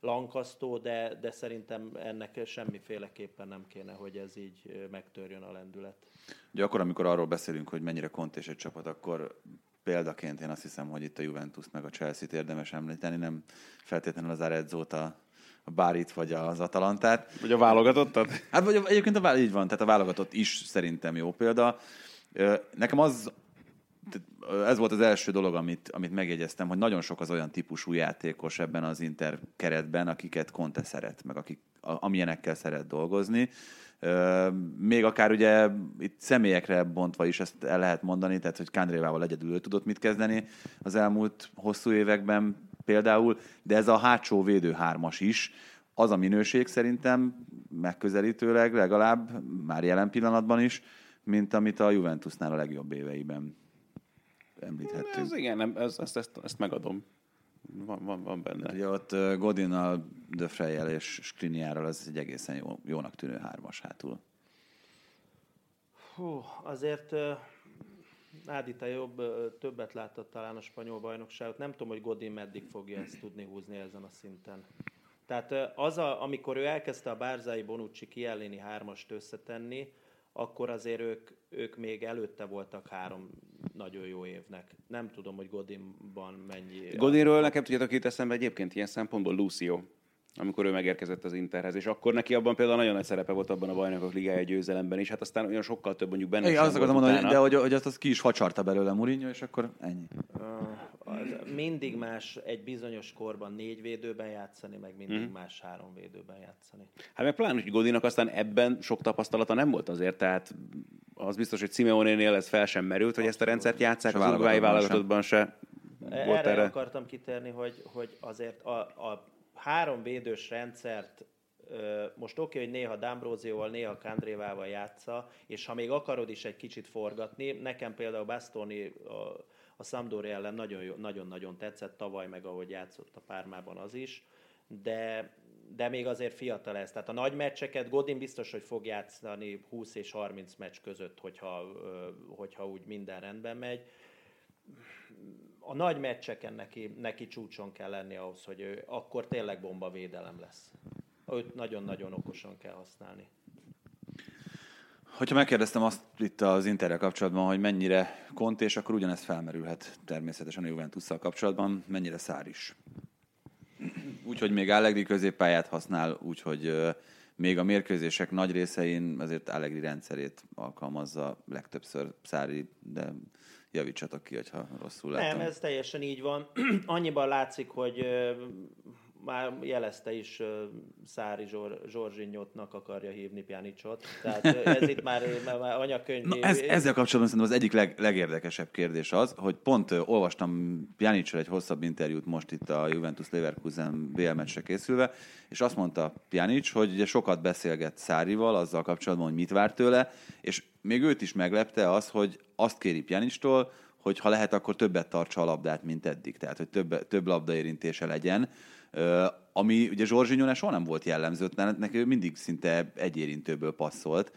[SPEAKER 2] lankasztó, de, de szerintem ennek semmiféleképpen nem kéne, hogy ez így megtörjön a lendület.
[SPEAKER 1] Ugye akkor, amikor arról beszélünk, hogy mennyire kontés egy csapat, akkor példaként én azt hiszem, hogy itt a Juventus meg a Chelsea-t érdemes említeni, nem feltétlenül az Arezzót, a, a Bárit vagy az Atalantát.
[SPEAKER 3] Vagy a válogatottat?
[SPEAKER 1] Hát vagy egyébként a, így van, tehát a válogatott is szerintem jó példa. Nekem az ez volt az első dolog, amit, amit megjegyeztem, hogy nagyon sok az olyan típusú játékos ebben az Inter keretben, akiket Conte szeret, meg akik, amilyenekkel szeret dolgozni. Még akár ugye itt személyekre bontva is ezt el lehet mondani, tehát hogy Kandrévával egyedül tudott mit kezdeni az elmúlt hosszú években például, de ez a hátsó védő hármas is, az a minőség szerintem megközelítőleg legalább már jelen pillanatban is, mint amit a Juventusnál a legjobb éveiben említhettünk.
[SPEAKER 3] Ez igen, nem, ez, ezt, ezt, ezt megadom. Van, van, van benne.
[SPEAKER 1] Hát ugye ott Godinnal, De Freyel és Skriniárral az egy egészen jó, jónak tűnő hármas hátul.
[SPEAKER 2] Hú, azért uh, Ádita jobb, uh, többet látott talán a spanyol bajnokságot. Nem tudom, hogy Godin meddig fogja ezt tudni húzni ezen a szinten. Tehát uh, az, a, amikor ő elkezdte a Bárzai Bonucci Kiellini hármast összetenni, akkor azért ők, ők még előtte voltak három nagyon jó évnek. Nem tudom, hogy Godinban mennyi...
[SPEAKER 3] Godinről nekem tudjátok itt eszembe egyébként ilyen szempontból Lucio amikor ő megérkezett az Interhez, és akkor neki abban például nagyon nagy szerepe volt abban a bajnokok ligája győzelemben is, hát aztán olyan sokkal több mondjuk benne.
[SPEAKER 1] Igen, azt akartam mondani, utána. de hogy, hogy azt, azt ki is facsarta belőle Mourinho, és akkor ennyi.
[SPEAKER 2] Uh, mindig más egy bizonyos korban négy védőben játszani, meg mindig mm. más három védőben játszani.
[SPEAKER 3] Hát meg pláne, hogy Godinak aztán ebben sok tapasztalata nem volt azért, tehát az biztos, hogy Simeone-nél ez fel sem merült, hogy ezt a rendszert játszák, az uruguayi válogatottban se.
[SPEAKER 2] Erre, erre akartam kitérni, hogy, hogy azért a, a három védős rendszert most oké, okay, hogy néha D'Ambrosioval, néha Kandrévával játsza, és ha még akarod is egy kicsit forgatni, nekem például Bastoni a, a Sampdoria ellen nagyon-nagyon tetszett, tavaly meg ahogy játszott a pármában az is, de, de még azért fiatal ez. Tehát a nagy meccseket Godin biztos, hogy fog játszani 20 és 30 meccs között, hogyha, hogyha úgy minden rendben megy a nagy meccseken neki, neki csúcson kell lenni ahhoz, hogy ő akkor tényleg bomba védelem lesz. Őt nagyon-nagyon okosan kell használni.
[SPEAKER 1] Hogyha megkérdeztem azt itt az Interrel kapcsolatban, hogy mennyire kont, és akkor ugyanezt felmerülhet természetesen a juventus kapcsolatban, mennyire szár is. Úgyhogy még Allegri középpályát használ, úgyhogy még a mérkőzések nagy részein azért Allegri rendszerét alkalmazza legtöbbször Szári, de javítsatok ki, ha rosszul látom.
[SPEAKER 2] Nem, ez teljesen így van. [clears throat] Annyiban látszik, hogy már jelezte is Szári Zsor, Zsorzsinyotnak akarja hívni Pjanicsot. Tehát ez itt már, már anyakönyv.
[SPEAKER 1] Na, ez, ezzel kapcsolatban szerintem az egyik leg, legérdekesebb kérdés az, hogy pont olvastam Pjanicsra egy hosszabb interjút most itt a Juventus Leverkusen BL meccsre készülve, és azt mondta Pjanic, hogy ugye sokat beszélget Szárival azzal kapcsolatban, hogy mit vár tőle, és még őt is meglepte az, hogy azt kéri Pjanicstól, hogy ha lehet, akkor többet tartsa a labdát, mint eddig. Tehát, hogy több, több labda érintése legyen ami ugye Zsorzsinyónál soha nem volt jellemző, neki ő mindig szinte egy érintőből passzolt.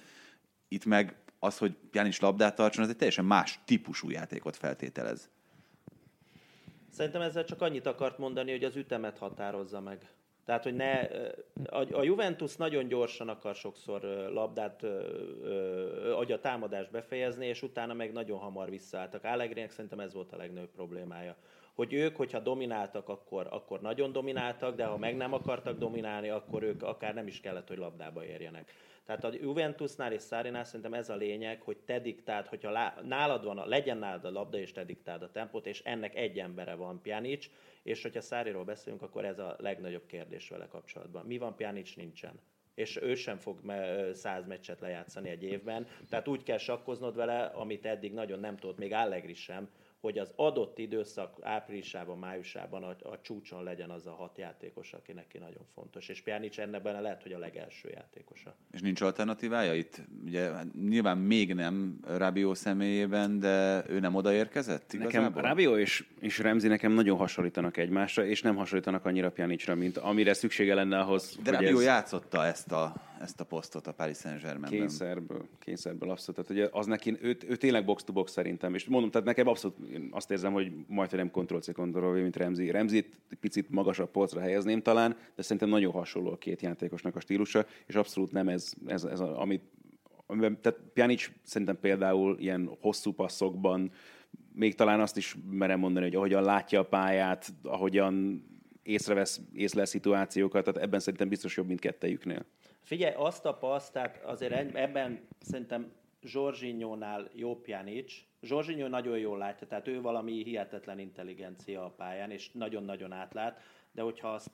[SPEAKER 1] Itt meg az, hogy Jánis labdát tartson, az egy teljesen más típusú játékot feltételez.
[SPEAKER 2] Szerintem ezzel csak annyit akart mondani, hogy az ütemet határozza meg. Tehát, hogy ne, a, a Juventus nagyon gyorsan akar sokszor labdát, vagy a támadást befejezni, és utána meg nagyon hamar visszaálltak. Allegrinek szerintem ez volt a legnagyobb problémája. Hogy ők, hogyha domináltak, akkor, akkor nagyon domináltak, de ha meg nem akartak dominálni, akkor ők akár nem is kellett, hogy labdába érjenek. Tehát a Juventusnál és Szárinál szerintem ez a lényeg, hogy te diktáld, hogyha nálad van, a, legyen nálad a labda, és te diktáld a tempót, és ennek egy embere van, Pjanic, és hogyha Száriról beszélünk, akkor ez a legnagyobb kérdés vele kapcsolatban. Mi van, Pjanic nincsen és ő sem fog száz meccset lejátszani egy évben. Tehát úgy kell sakkoznod vele, amit eddig nagyon nem tudott, még Allegri sem, hogy az adott időszak áprilisában, májusában a, a csúcson legyen az a hat játékos, aki neki nagyon fontos. És Pjanic ennek lehet, hogy a legelső játékosa.
[SPEAKER 1] És nincs alternatívája itt? Ugye nyilván még nem Rabió személyében, de ő nem odaérkezett igazából?
[SPEAKER 3] Nekem Rabió és, és Remzi nekem nagyon hasonlítanak egymásra, és nem hasonlítanak annyira Pjanicra, mint amire szüksége lenne ahhoz,
[SPEAKER 1] De Rabió ez... játszotta ezt a ezt a posztot a Paris Saint-Germainben.
[SPEAKER 3] Kényszerből, kényszerből abszolút. Tehát ugye az neki, ő, ő tényleg box-to-box szerintem, és mondom, tehát nekem abszolút azt érzem, hogy majd nem Ctrl-C, ctrl mint Remzi. Remzit picit magasabb polcra helyezném talán, de szerintem nagyon hasonló a két játékosnak a stílusa, és abszolút nem ez, ez, ez a, amit amiben, tehát Pjanic szerintem például ilyen hosszú passzokban még talán azt is merem mondani, hogy ahogyan látja a pályát, ahogyan észrevesz, észlel szituációkat, tehát ebben szerintem biztos jobb, mint kettejüknél.
[SPEAKER 2] Figyelj, azt a paszt, tehát azért ebben szerintem Zsorzsinyónál jó Pjanic. Zsorzsinyó nagyon jól látja, tehát ő valami hihetetlen intelligencia a pályán, és nagyon-nagyon átlát, de hogyha azt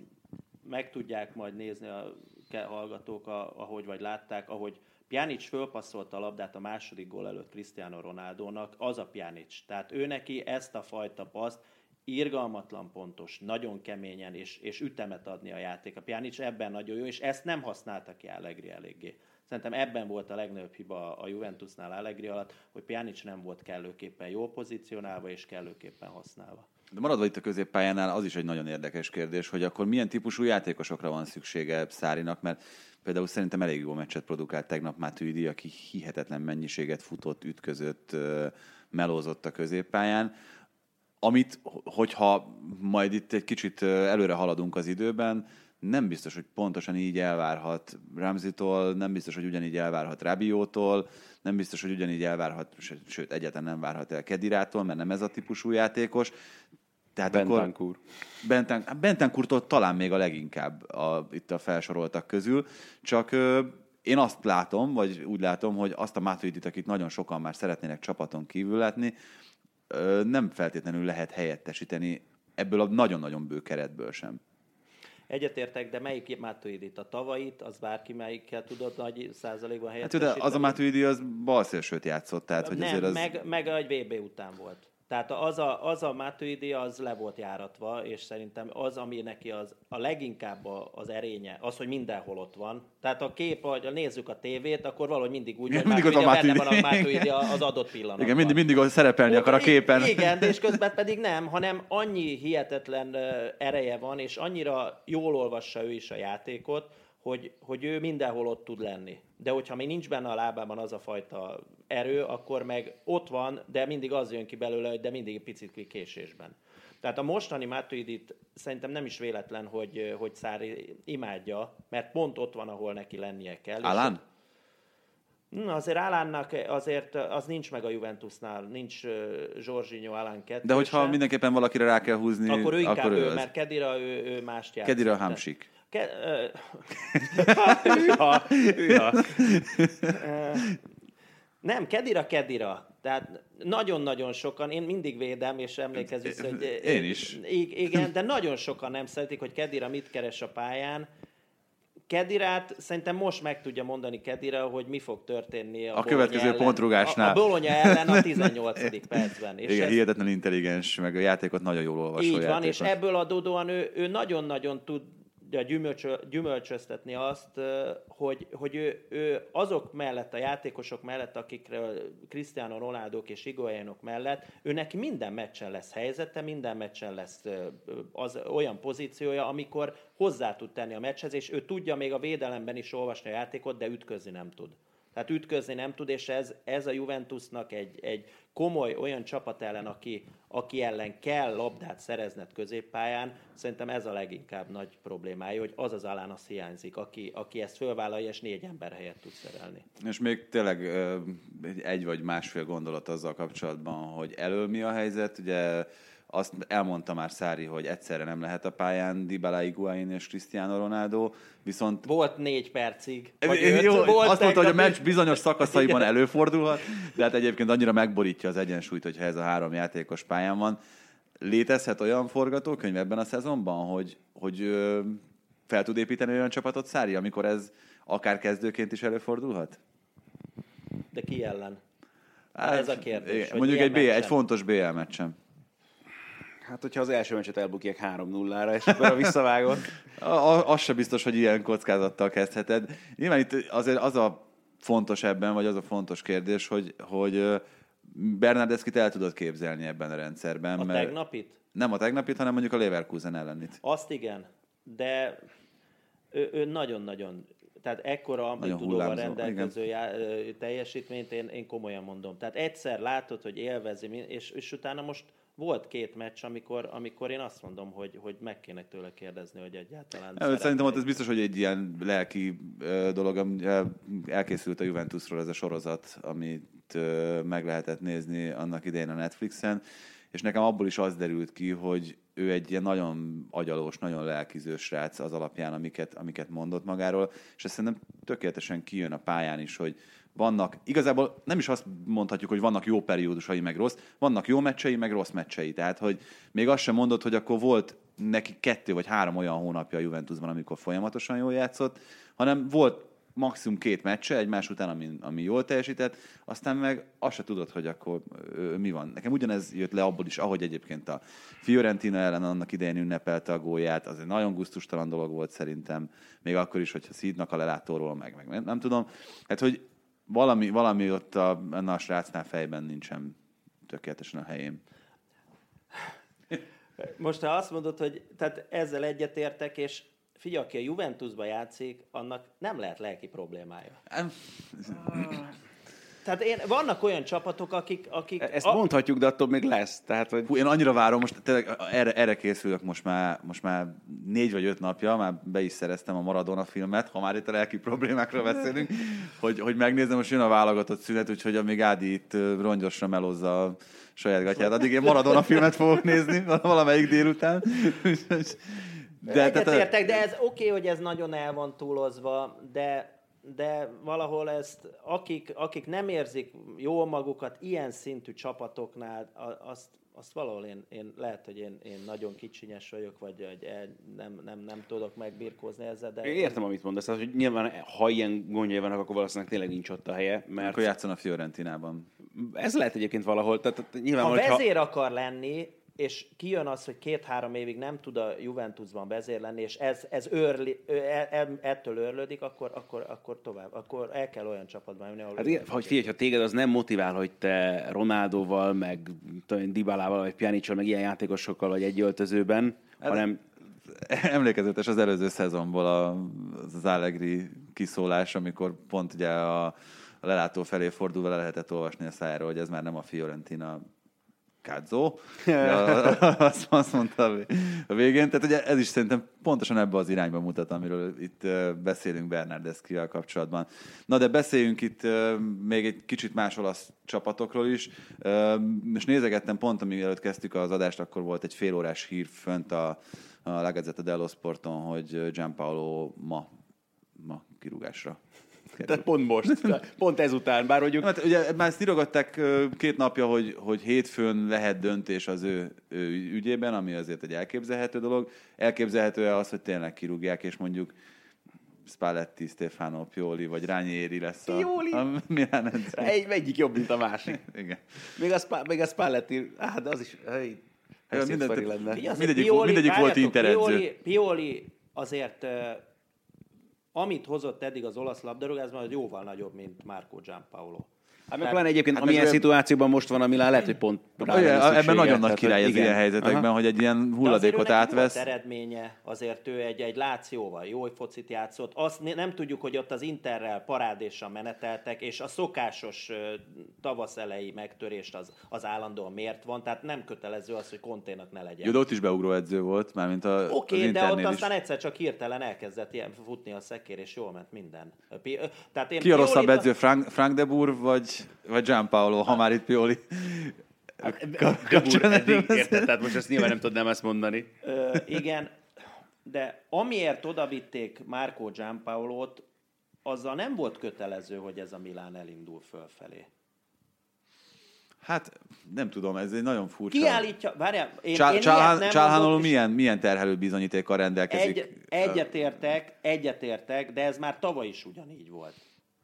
[SPEAKER 2] meg tudják majd nézni a hallgatók, ahogy vagy látták, ahogy Pjanic fölpasszolta a labdát a második gól előtt Cristiano Ronaldónak, az a Pjanic. Tehát ő neki ezt a fajta paszt irgalmatlan pontos, nagyon keményen és, és ütemet adni a játék. A Pjanic ebben nagyon jó, és ezt nem használta ki Allegri eléggé. Szerintem ebben volt a legnagyobb hiba a Juventusnál Allegri alatt, hogy Pjanic nem volt kellőképpen jól pozícionálva és kellőképpen használva.
[SPEAKER 1] De maradva itt a középpályánál, az is egy nagyon érdekes kérdés, hogy akkor milyen típusú játékosokra van szüksége Szárinak, mert például szerintem elég jó meccset produkált tegnap Matuidi, aki hihetetlen mennyiséget futott, ütközött, melózott a középpályán amit, hogyha majd itt egy kicsit előre haladunk az időben, nem biztos, hogy pontosan így elvárhat Ramzitól, nem biztos, hogy ugyanígy elvárhat Rabiótól, nem biztos, hogy ugyanígy elvárhat, sőt, egyáltalán nem várhat el Kedirától, mert nem ez a típusú játékos.
[SPEAKER 3] Tehát Bentancur.
[SPEAKER 1] Benten, Bentancurtól talán még a leginkább a, itt a felsoroltak közül, csak ö, én azt látom, vagy úgy látom, hogy azt a Matuidit, akit nagyon sokan már szeretnének csapaton kívül látni, nem feltétlenül lehet helyettesíteni ebből a nagyon-nagyon bő keretből sem.
[SPEAKER 2] Egyetértek, de melyik Matuidi? A tavait, az bárki melyikkel tudod nagy százalékban helyettesíteni?
[SPEAKER 1] Hát, az a Matuidi az balszélsőt játszott, tehát hogy
[SPEAKER 2] nem,
[SPEAKER 1] azért az...
[SPEAKER 2] meg, meg egy VB után volt. Tehát az a, az a Matuidi az le volt járatva, és szerintem az, ami neki az, a leginkább az erénye, az, hogy mindenhol ott van. Tehát a kép, ha nézzük a tévét, akkor valahogy mindig úgy, hogy mindig Matuidi, a benne van a Matuidi az adott pillanatban.
[SPEAKER 1] Igen, mindig, mindig szerepelni akar a képen.
[SPEAKER 2] Igen, és [laughs] közben pedig nem, hanem annyi hihetetlen ereje van, és annyira jól olvassa ő is a játékot, hogy, hogy ő mindenhol ott tud lenni. De hogyha még nincs benne a lábában az a fajta erő, akkor meg ott van, de mindig az jön ki belőle, hogy de mindig egy picit késésben. Tehát a mostani Matuidit szerintem nem is véletlen, hogy, hogy Szári imádja, mert pont ott van, ahol neki lennie kell.
[SPEAKER 1] Alán?
[SPEAKER 2] Na, azért Alánnak azért az nincs meg a Juventusnál, nincs Zsorzsinyó Alán kettő
[SPEAKER 1] De hogyha sem. mindenképpen valakire rá kell húzni,
[SPEAKER 2] akkor ő inkább
[SPEAKER 1] akkor
[SPEAKER 2] ő, ő mert Kedira ő, ő mást játszik.
[SPEAKER 1] Kedira Hamsik. Ke-
[SPEAKER 2] Nem, Kedira, Kedira. Tehát nagyon-nagyon sokan, én mindig védem, és emlékezz vissza, hogy...
[SPEAKER 1] Én is.
[SPEAKER 2] Igen, de nagyon sokan nem szeretik, hogy Kedira mit keres a pályán. Kedirát szerintem most meg tudja mondani Kedira, hogy mi fog történni
[SPEAKER 1] a, a következő ellen, pontrugásnál.
[SPEAKER 2] A, a Bologna ellen a 18. [laughs] percben.
[SPEAKER 1] És Igen, ez, hihetetlen intelligens, meg a játékot nagyon jól olvasó
[SPEAKER 2] Így van, és ebből adódóan ő, ő nagyon-nagyon tud gyümölcsö, gyümölcsöztetni azt, hogy, hogy ő, ő azok mellett, a játékosok mellett, akikről Cristiano Ronaldo és Higuainok mellett, ő neki minden meccsen lesz helyzete, minden meccsen lesz az olyan pozíciója, amikor hozzá tud tenni a meccshez, és ő tudja még a védelemben is olvasni a játékot, de ütközni nem tud. Tehát ütközni nem tud, és ez, ez a Juventusnak egy, egy komoly olyan csapat ellen, aki, aki ellen kell labdát szerezned középpályán, szerintem ez a leginkább nagy problémája, hogy az az alán az hiányzik, aki, aki ezt fölvállalja, és négy ember helyett tud szerelni.
[SPEAKER 1] És még tényleg egy vagy másfél gondolat azzal kapcsolatban, hogy elől mi a helyzet. Ugye azt elmondta már Szári, hogy egyszerre nem lehet a pályán Dybala, Higuain és Cristiano Ronaldo, viszont...
[SPEAKER 2] Volt négy percig.
[SPEAKER 1] Jó, volt azt mondta, hogy a meccs bizonyos szakaszaiban [laughs] előfordulhat, de hát egyébként annyira megborítja az egyensúlyt, hogyha ez a három játékos pályán van. Létezhet olyan forgatókönyv ebben a szezonban, hogy, hogy fel tud építeni olyan csapatot Szári, amikor ez akár kezdőként is előfordulhat?
[SPEAKER 2] De ki ellen? Hát, ez a kérdés.
[SPEAKER 1] Mondjuk egy, B, egy fontos BL meccsen.
[SPEAKER 3] Hát, hogyha az első meccset elbukják 3-0-ra, és akkor a visszavágott. [laughs]
[SPEAKER 1] az se biztos, hogy ilyen kockázattal kezdheted. Nyilván itt azért az a fontos ebben, vagy az a fontos kérdés, hogy, hogy Bernardeszkit el tudod képzelni ebben a rendszerben.
[SPEAKER 2] A mert tegnapit?
[SPEAKER 1] Nem a tegnapit, hanem mondjuk a Leverkusen ellenit.
[SPEAKER 2] Azt igen, de ő, ő nagyon-nagyon tehát ekkora amplitudóval rendelkező já, teljesítményt én, én komolyan mondom. Tehát egyszer látod, hogy élvezi, és, és utána most volt két meccs, amikor, amikor én azt mondom, hogy, hogy meg kéne tőle kérdezni, hogy egyáltalán...
[SPEAKER 1] Ja, szerintem ott ez biztos, hogy egy ilyen lelki dolog, elkészült a Juventusról ez a sorozat, amit meg lehetett nézni annak idején a Netflixen, és nekem abból is az derült ki, hogy ő egy ilyen nagyon agyalós, nagyon lelkiző srác az alapján, amiket, amiket mondott magáról, és ezt szerintem tökéletesen kijön a pályán is, hogy vannak, igazából nem is azt mondhatjuk, hogy vannak jó periódusai, meg rossz, vannak jó meccsei, meg rossz meccsei. Tehát, hogy még azt sem mondod, hogy akkor volt neki kettő vagy három olyan hónapja a Juventusban, amikor folyamatosan jól játszott, hanem volt maximum két meccse egymás után, ami, ami jól teljesített, aztán meg azt se tudod, hogy akkor ö, mi van. Nekem ugyanez jött le abból is, ahogy egyébként a Fiorentina ellen annak idején ünnepelte a gólját, az egy nagyon guztustalan dolog volt szerintem, még akkor is, hogyha szídnak a lelátóról, meg, meg nem, nem tudom. Hát, hogy valami, valami ott a, a srácnál fejben nincsen tökéletesen a helyén.
[SPEAKER 2] Most ha azt mondod, hogy tehát ezzel egyetértek, és figyelj, aki a Juventusba játszik, annak nem lehet lelki problémája. Tehát én, vannak olyan csapatok, akik... akik
[SPEAKER 3] Ezt a... mondhatjuk, de attól még lesz. Tehát, hogy...
[SPEAKER 1] Hú, én annyira várom, most tényleg erre, erre készülök most már, most már négy vagy öt napja, már be is szereztem a Maradona filmet, ha már itt a lelki problémákról beszélünk, hogy, hogy megnézem, most jön a válogatott szünet, úgyhogy amíg Ádi itt rongyosra melozza a saját gatyát, addig én Maradona filmet fogok nézni valamelyik délután. [laughs]
[SPEAKER 2] De, tehát, értek, de ez oké, okay, hogy ez nagyon el van túlozva, de de valahol ezt, akik, akik nem érzik jól magukat ilyen szintű csapatoknál, azt, azt valahol én, én lehet, hogy én, én nagyon kicsinyes vagyok, vagy hogy nem, nem, nem tudok megbirkózni ezzel. De
[SPEAKER 3] én értem, amit mondasz, hogy nyilván, ha ilyen gondjai vannak, akkor valószínűleg tényleg nincs ott a helye.
[SPEAKER 1] Mert... Akkor játszon a Fiorentinában.
[SPEAKER 3] Ez lehet egyébként valahol. Tehát, nyilván,
[SPEAKER 2] ha vezér ha... akar lenni, és kijön az, hogy két-három évig nem tud a Juventusban vezér lenni, és ez, ez őrli, e, e, ettől őrlődik, akkor, akkor, akkor tovább, akkor el kell olyan csapatban jönni, ahol...
[SPEAKER 3] Hát igen, hogy figyelj, ha téged az nem motivál, hogy te Ronaldoval, meg Dybalával, vagy Pjanicsal, meg ilyen játékosokkal vagy egy öltözőben, hát, hanem...
[SPEAKER 1] Emlékezetes az előző szezonból az Allegri kiszólás, amikor pont ugye a, a lelátó felé fordulva le lehetett olvasni a szájára, hogy ez már nem a Fiorentina Kádzó, [laughs] [laughs] azt, azt mondta a végén. Tehát ugye ez is szerintem pontosan ebbe az irányba mutat, amiről itt beszélünk Bernardeszkivel kapcsolatban. Na de beszéljünk itt még egy kicsit más olasz csapatokról is. És nézegettem pont, előtt kezdtük az adást, akkor volt egy félórás hír fönt a, a La Gazzetta dello Sporton, hogy Gianpaolo ma, ma kirúgásra
[SPEAKER 3] tehát pont most, pont ezután, bár mondjuk...
[SPEAKER 1] Hát, ugye már ezt írogatták két napja, hogy, hogy hétfőn lehet döntés az ő, ő ügyében, ami azért egy elképzelhető dolog. Elképzelhető-e az, hogy tényleg kirúgják, és mondjuk Spalletti, Stefano Pioli, vagy Rányéri lesz a,
[SPEAKER 3] Pioli? a Milán Egy, egyik jobb, mint a másik. [laughs]
[SPEAKER 1] Igen.
[SPEAKER 3] Még a, még a Spalletti, hát az is... Hey,
[SPEAKER 1] ja, minden, lenne. Mindegyik, Pioli, mindegyik volt interedző.
[SPEAKER 2] Pioli, Pioli azért amit hozott eddig az olasz labdarúgásban, az jóval nagyobb, mint Marco Giampaolo.
[SPEAKER 3] Hát meg pláne egyébként, hát amilyen szituációban most van a Milán, lehet, hogy pont rá lenne
[SPEAKER 1] ebben
[SPEAKER 3] szüksége.
[SPEAKER 1] nagyon nagy király az
[SPEAKER 3] igen.
[SPEAKER 1] ilyen helyzetekben,
[SPEAKER 3] Aha.
[SPEAKER 1] hogy egy ilyen
[SPEAKER 2] De
[SPEAKER 1] hulladékot
[SPEAKER 2] neki
[SPEAKER 1] átvesz.
[SPEAKER 2] Volt eredménye, azért ő egy, egy Lációval jó focit játszott. Azt ne- nem tudjuk, hogy ott az Interrel parádéssal meneteltek, és a szokásos tavasz elejé megtörést az, az állandóan miért van, tehát nem kötelező az, hogy konténak ne legyen.
[SPEAKER 1] Jó, de ott is beugró edző volt, mármint a,
[SPEAKER 2] Oké,
[SPEAKER 1] az
[SPEAKER 2] okay, de ott
[SPEAKER 1] is.
[SPEAKER 2] aztán egyszer csak hirtelen elkezdett ilyen futni a szekér, és jól ment minden. Tehát én
[SPEAKER 1] Ki a rosszabb edző, Frank, Frank de Boer vagy, vagy Gianpaolo, ha már itt Pioli?
[SPEAKER 3] Eddig érted, tehát most ezt nyilván nem tudnám ezt mondani.
[SPEAKER 2] Ö, igen, de amiért odavitték Márkó Gianpaolót, azzal nem volt kötelező, hogy ez a Milán elindul fölfelé.
[SPEAKER 1] Hát nem tudom, ez egy nagyon furcsa.
[SPEAKER 2] Kiállítja, várjál, én,
[SPEAKER 1] Csá-
[SPEAKER 2] én
[SPEAKER 1] Csálhán-
[SPEAKER 2] nem
[SPEAKER 1] Csálhánoló milyen, milyen terhelő bizonyítékkal rendelkezik?
[SPEAKER 2] Egy, egyetértek, egyetértek, de ez már tavaly is ugyanígy volt.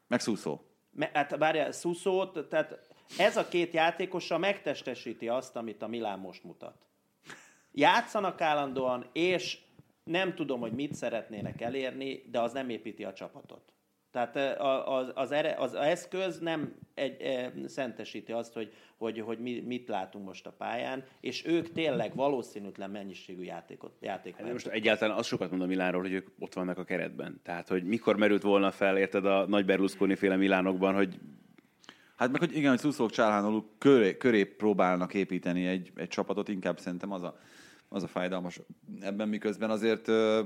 [SPEAKER 1] Meg.
[SPEAKER 2] Hát várjál, Szuszót, tehát ez a két játékosa megtestesíti azt, amit a Milán most mutat. Játszanak állandóan, és nem tudom, hogy mit szeretnének elérni, de az nem építi a csapatot. Tehát eh, az, az, ere, az eszköz nem egy, e, szentesíti azt, hogy, hogy, hogy mi, mit látunk most a pályán, és ők tényleg valószínűtlen mennyiségű játékot, játékot
[SPEAKER 3] De most egyáltalán az sokat mond a Milánról, hogy ők ott vannak a keretben. Tehát, hogy mikor merült volna fel, érted, a nagy Berlusconi féle Milánokban, hogy
[SPEAKER 1] Hát meg, hogy igen, hogy Szuszók Csálhánoló köré, köré próbálnak építeni egy, egy csapatot, inkább szerintem az a, az a fájdalmas ebben, miközben azért ö,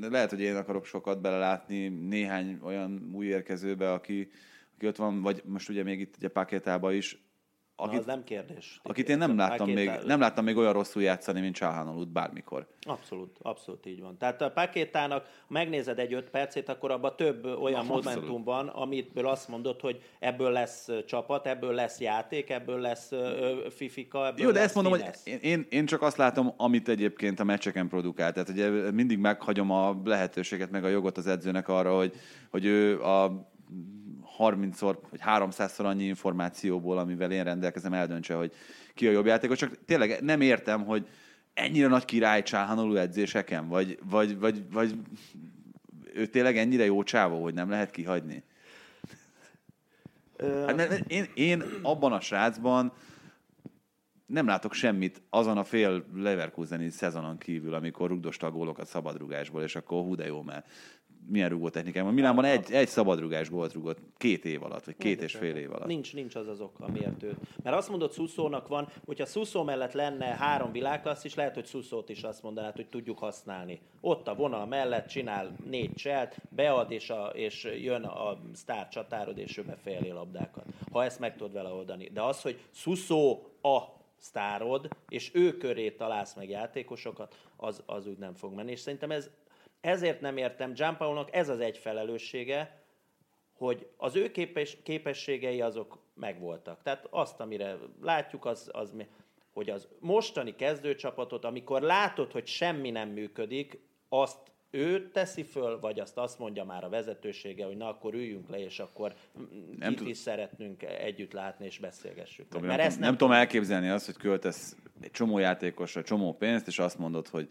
[SPEAKER 1] lehet, hogy én akarok sokat belelátni néhány olyan új érkezőbe, aki, aki ott van, vagy most ugye még itt ugye Paketába is,
[SPEAKER 2] Na,
[SPEAKER 1] akit,
[SPEAKER 2] az nem kérdés.
[SPEAKER 1] akit én nem láttam, még, nem láttam még olyan rosszul játszani, mint Csálhánolót bármikor.
[SPEAKER 2] Abszolút, abszolút így van. Tehát a pakétának, ha megnézed egy öt percét, akkor abban több olyan
[SPEAKER 1] Na, abszolút.
[SPEAKER 2] momentum van, amitből azt mondod, hogy ebből lesz csapat, ebből lesz játék, ebből lesz ö, fifika, ebből
[SPEAKER 1] Jó, de
[SPEAKER 2] lesz
[SPEAKER 1] ezt mondom, hogy én, én, én csak azt látom, amit egyébként a meccseken produkál. Tehát ugye mindig meghagyom a lehetőséget, meg a jogot az edzőnek arra, hogy, hogy ő a 30-szor, vagy 300-szor annyi információból, amivel én rendelkezem, eldöntse, hogy ki a jobb játékos. Csak tényleg nem értem, hogy ennyire nagy király Csáhanolú edzéseken, vagy, vagy, vagy, vagy ő tényleg ennyire jó csávó, hogy nem lehet kihagyni. Hát, mert én, én abban a srácban nem látok semmit azon a fél Leverkuseni szezonon kívül, amikor rugdosta a gólokat szabadrugásból, és akkor hú de jó, mert milyen rugó technikám van. Milánban egy, egy szabadrugás gólt rugott két év alatt, vagy két és fél év alatt.
[SPEAKER 2] Nincs, nincs az az oka, miért őt. Mert azt mondod, Szuszónak van, hogyha Szuszó mellett lenne három világklassz is, lehet, hogy Szuszót is azt mondanád, hogy tudjuk használni. Ott a vonal mellett csinál négy cselt, bead, és, a, és jön a sztár csatárod, és ő befejeli labdákat. Ha ezt meg tudod vele oldani. De az, hogy Szuszó a sztárod, és ő köré találsz meg játékosokat, az, az úgy nem fog menni. És szerintem ez, ezért nem értem, Gianpaolo-nak ez az egy felelőssége, hogy az ő képes, képességei azok megvoltak. Tehát azt, amire látjuk, az, az mi- hogy az mostani kezdőcsapatot, amikor látod, hogy semmi nem működik, azt ő teszi föl, vagy azt azt mondja már a vezetősége, hogy na akkor üljünk le, és akkor
[SPEAKER 1] Nem
[SPEAKER 2] nem
[SPEAKER 1] tud-
[SPEAKER 2] is szeretnünk együtt látni, és beszélgessük. meg.
[SPEAKER 1] Nem,
[SPEAKER 2] Mert
[SPEAKER 1] nem,
[SPEAKER 2] ezt
[SPEAKER 1] nem, nem tudom elképzelni azt, hogy költesz egy csomó játékosra csomó pénzt, és azt mondod, hogy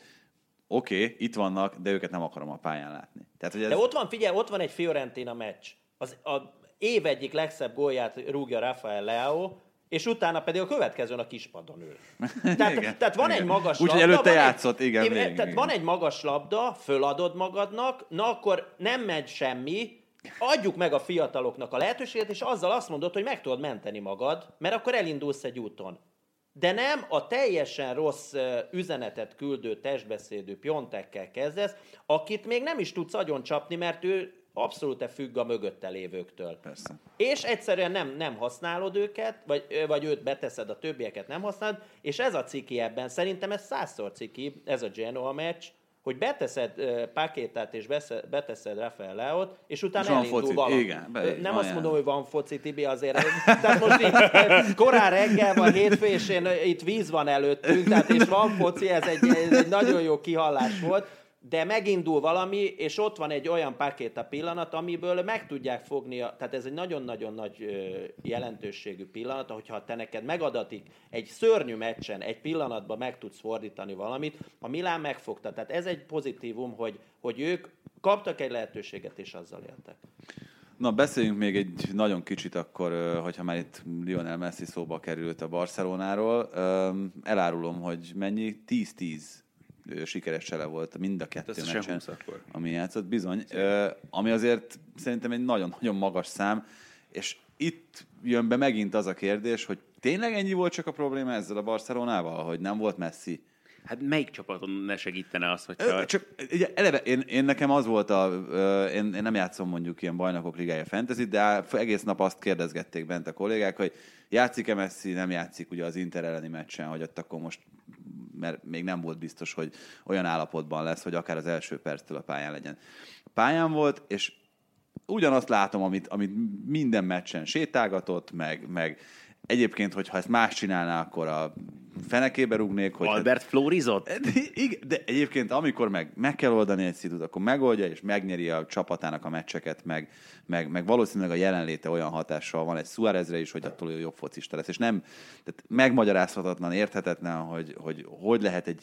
[SPEAKER 1] oké, okay, itt vannak, de őket nem akarom a pályán látni. Tehát, hogy ez...
[SPEAKER 2] De ott van, figyelj, ott van egy Fiorentina meccs. Az a év egyik legszebb gólját rúgja Rafael Leao, és utána pedig a következőn a kispadon ül. [laughs] Tehát,
[SPEAKER 1] Igen,
[SPEAKER 2] tehát van
[SPEAKER 1] igen.
[SPEAKER 2] egy magas
[SPEAKER 1] Úgyhogy
[SPEAKER 2] labda.
[SPEAKER 1] előtte
[SPEAKER 2] van egy-
[SPEAKER 1] játszott, igen, végig,
[SPEAKER 2] Tehát
[SPEAKER 1] igen.
[SPEAKER 2] van egy magas labda, föladod magadnak, na akkor nem megy semmi, adjuk meg a fiataloknak a lehetőséget, és azzal azt mondod, hogy meg tudod menteni magad, mert akkor elindulsz egy úton. De nem a teljesen rossz üzenetet küldő testbeszédő piontekkel kezdesz, akit még nem is tudsz agyon csapni, mert ő abszolút függ a mögötte lévőktől.
[SPEAKER 1] Persze.
[SPEAKER 2] És egyszerűen nem, nem használod őket, vagy, vagy őt beteszed, a többieket nem használod, és ez a ciki ebben, szerintem ez százszor ciki, ez a Genoa meccs, hogy beteszed uh, Pakétát és besze- beteszed Rafael Leót, és utána
[SPEAKER 1] És
[SPEAKER 2] elindul
[SPEAKER 1] foci.
[SPEAKER 2] valami.
[SPEAKER 1] Igen, be-
[SPEAKER 2] nem azt
[SPEAKER 1] ilyen.
[SPEAKER 2] mondom, hogy van foci, Tibi, azért. Tehát most így korán reggel van, hétfő, és én, itt víz van előttünk, tehát és van foci, ez egy, ez egy nagyon jó kihallás volt, de megindul valami, és ott van egy olyan pakéta pillanat, amiből meg tudják fogni, a, tehát ez egy nagyon-nagyon nagy jelentőségű pillanat, hogyha te neked megadatik egy szörnyű meccsen, egy pillanatban meg tudsz fordítani valamit, a Milán megfogta. Tehát ez egy pozitívum, hogy, hogy ők kaptak egy lehetőséget, és azzal éltek.
[SPEAKER 1] Na, beszéljünk még egy nagyon kicsit akkor, hogyha már itt Lionel Messi szóba került a Barcelonáról. Elárulom, hogy mennyi? 10-10 sikeres csele volt mind a kettő
[SPEAKER 3] Ez
[SPEAKER 1] meccsen,
[SPEAKER 3] sem 20 akkor.
[SPEAKER 1] ami játszott, bizony. Ö, ami azért szerintem egy nagyon-nagyon magas szám, és itt jön be megint az a kérdés, hogy tényleg ennyi volt csak a probléma ezzel a Barcelonával, hogy nem volt Messi?
[SPEAKER 3] Hát melyik csapaton ne segítene az,
[SPEAKER 1] Ö,
[SPEAKER 3] hogyha...
[SPEAKER 1] Csak ugye, eleve én, én, nekem az volt a, én, én nem játszom mondjuk ilyen bajnokok ligája fantasy, de egész nap azt kérdezgették bent a kollégák, hogy játszik-e Messi, nem játszik ugye az Inter elleni meccsen, hogy ott akkor most mert még nem volt biztos, hogy olyan állapotban lesz, hogy akár az első perctől a pályán legyen. Pályán volt, és ugyanazt látom, amit, amit minden meccsen sétálgatott, meg, meg egyébként, hogyha ezt más csinálná, akkor a fenekébe rúgnék, hogy
[SPEAKER 3] Albert Florizott?
[SPEAKER 1] de, [laughs] igen, de egyébként amikor meg, meg kell oldani egy szitut, akkor megoldja, és megnyeri a csapatának a meccseket, meg, meg, meg valószínűleg a jelenléte olyan hatással van egy Suárezre is, hogy attól ő jobb focista lesz. És nem, tehát megmagyarázhatatlan, érthetetlen, hogy hogy, hogy lehet egy,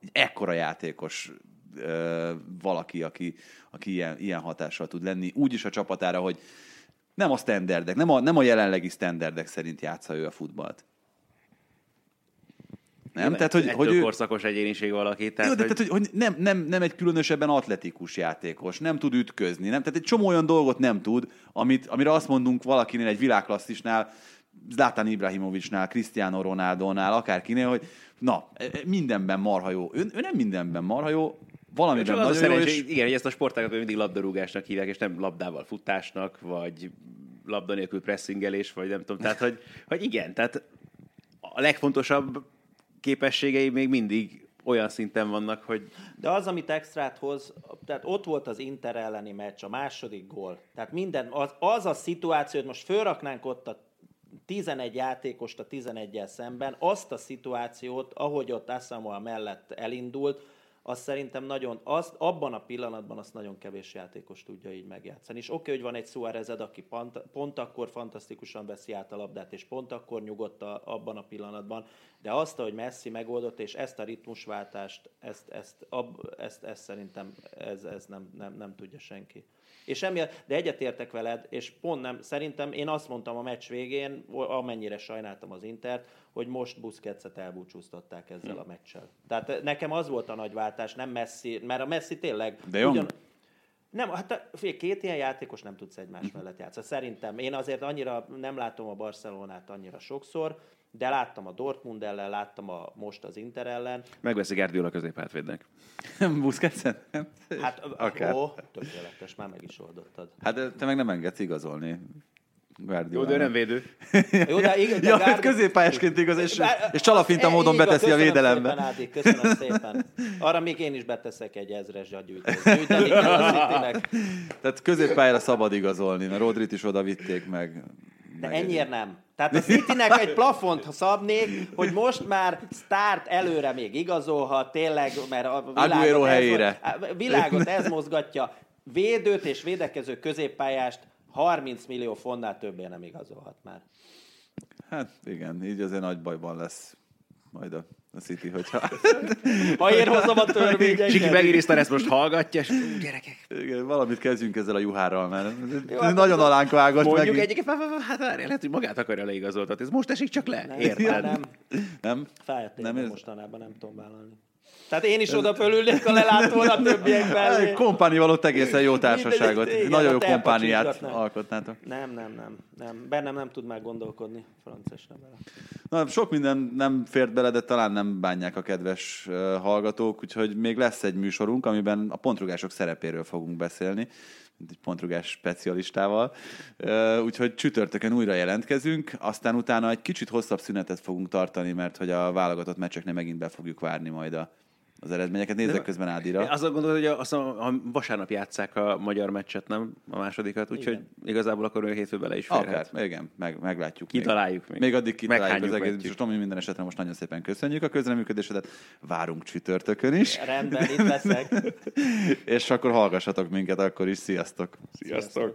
[SPEAKER 1] egy ekkora játékos ö, valaki, aki, aki ilyen, ilyen hatással tud lenni, úgy is a csapatára, hogy nem a standardek, nem a, nem a jelenlegi standardek szerint játsza ő a futballt. Nem? Tehát, hogy, hogy ő,
[SPEAKER 3] korszakos egyéniség valaki. Tehát,
[SPEAKER 1] jó, de
[SPEAKER 3] hogy...
[SPEAKER 1] tehát, hogy, nem, nem, nem egy különösebben atletikus játékos, nem tud ütközni, nem? Tehát egy csomó olyan dolgot nem tud, amit, amire azt mondunk valakinél egy világklasszisnál, Zlatan Ibrahimovicsnál, Cristiano Ronaldonál, akárkinél, hogy na, e- e- mindenben marha jó. Ő, ő nem mindenben marha jó, valamiben
[SPEAKER 3] Csak az
[SPEAKER 1] nagyon jó, és
[SPEAKER 3] igen, hogy ezt a sportágat mindig labdarúgásnak hívják, és nem labdával futásnak, vagy labda nélkül pressingelés, vagy nem tudom. Tehát, hogy, hogy igen, tehát a legfontosabb képességei még mindig olyan szinten vannak, hogy
[SPEAKER 2] De az, amit extrát hoz, tehát ott volt az Inter elleni meccs, a második gól. Tehát minden, az, az a szituáció, hogy most fölraknánk ott a 11 játékost a 11-el szemben, azt a szituációt, ahogy ott Asamoah mellett elindult, az szerintem nagyon, az, abban a pillanatban azt nagyon kevés játékos tudja így megjátszani. És oké, hogy van egy Suárezed, aki pont, pont akkor fantasztikusan veszi át a labdát, és pont akkor nyugodt a, abban a pillanatban, de azt, hogy Messi megoldott, és ezt a ritmusváltást, ezt, ezt, ab, ezt, ezt szerintem ez, ez nem, nem, nem tudja senki. És emiatt, de egyetértek veled, és pont nem, szerintem én azt mondtam a meccs végén, amennyire sajnáltam az Intert, hogy most Busquetset elbúcsúztatták ezzel a meccsel. Tehát nekem az volt a nagy váltás, nem Messi, mert a Messi tényleg...
[SPEAKER 1] De Jong?
[SPEAKER 2] nem, hát figyelj, két ilyen játékos nem tudsz egymás mellett játszani. Szerintem én azért annyira nem látom a Barcelonát annyira sokszor, de láttam a Dortmund ellen, láttam a, most az Inter ellen.
[SPEAKER 3] megveszi Guardiola középhátvédnek. [laughs]
[SPEAKER 1] Busquets-en?
[SPEAKER 2] Hát,
[SPEAKER 1] Akár.
[SPEAKER 2] ó, tökéletes, már meg is oldottad.
[SPEAKER 1] Hát de te meg nem engedsz igazolni.
[SPEAKER 3] Jó,
[SPEAKER 1] Guardiola.
[SPEAKER 3] de ő nem védő. [laughs]
[SPEAKER 2] Jó, de, igen, de [laughs]
[SPEAKER 1] Ja,
[SPEAKER 2] Gárdi-
[SPEAKER 1] középpályásként igaz, és,
[SPEAKER 2] Bár-
[SPEAKER 1] és csalafinta módon
[SPEAKER 2] van,
[SPEAKER 1] beteszi a védelembe.
[SPEAKER 2] Szépen, Ádi, köszönöm szépen. Arra még én is beteszek egy ezres zsagyűjtőt. Gyűjteni kell a Citynek.
[SPEAKER 1] Tehát középpályára szabad igazolni, mert Rodrit is oda vitték meg.
[SPEAKER 2] De
[SPEAKER 1] meg
[SPEAKER 2] ennyire nem. Tehát a Citynek egy plafont szabnék, hogy most már start előre még igazolhat, tényleg, mert a világot, ez,
[SPEAKER 1] helyére.
[SPEAKER 2] a világot ez mozgatja. Védőt és védekező középpályást 30 millió fontnál többé nem igazolhat már.
[SPEAKER 1] Hát igen, így azért nagy bajban lesz majd a, a City, hogyha... [laughs]
[SPEAKER 2] Ha én hozom a
[SPEAKER 3] Csiki
[SPEAKER 2] törvényeket.
[SPEAKER 3] megirisztán ezt most hallgatja, és "Ú, gyerekek,
[SPEAKER 1] Igen, valamit kezdjünk ezzel a juhárral, mert
[SPEAKER 2] Jó,
[SPEAKER 1] ez
[SPEAKER 2] hát
[SPEAKER 1] nagyon alánk vágott
[SPEAKER 3] mondjuk vá- vá- hát várjál, lehet, hogy magát akarja leigazoltatni. Ez most esik csak le.
[SPEAKER 2] Nem,
[SPEAKER 3] Érted?
[SPEAKER 2] nem,
[SPEAKER 1] Nem? Nem
[SPEAKER 2] nem
[SPEAKER 1] ez-
[SPEAKER 2] mostanában nem tudom vállalni. Tehát én is oda fölülnék, ha lelától a többiek mellé.
[SPEAKER 1] Kompánival ott egészen jó társaságot.
[SPEAKER 2] Igen,
[SPEAKER 1] Nagyon jó kompániát alkotnátok.
[SPEAKER 2] Nem, nem, nem, nem. Bennem nem tud már gondolkodni. Frances nem vele.
[SPEAKER 1] Na, sok minden nem fért bele, de talán nem bánják a kedves hallgatók, úgyhogy még lesz egy műsorunk, amiben a pontrugások szerepéről fogunk beszélni, egy pontrugás specialistával. Úgyhogy csütörtökön újra jelentkezünk, aztán utána egy kicsit hosszabb szünetet fogunk tartani, mert hogy a válogatott meccseknél megint be fogjuk várni majd a, az eredményeket. Nézzek közben Ádira.
[SPEAKER 3] Azt gondolod, hogy a, azt a, a vasárnap játszák a magyar meccset, nem? A másodikat, úgyhogy
[SPEAKER 2] Igen.
[SPEAKER 3] igazából akkor ő hétfő bele is férhet.
[SPEAKER 1] Akár, igen, meg, meglátjuk.
[SPEAKER 3] Kitaláljuk
[SPEAKER 1] még.
[SPEAKER 3] még.
[SPEAKER 1] Még addig kitaláljuk az egész. És Tomi, minden esetre most nagyon szépen köszönjük a közreműködésedet. Várunk csütörtökön is.
[SPEAKER 2] Rendben, itt leszek. [laughs]
[SPEAKER 1] És akkor hallgassatok minket akkor is. Sziasztok!
[SPEAKER 3] Sziasztok!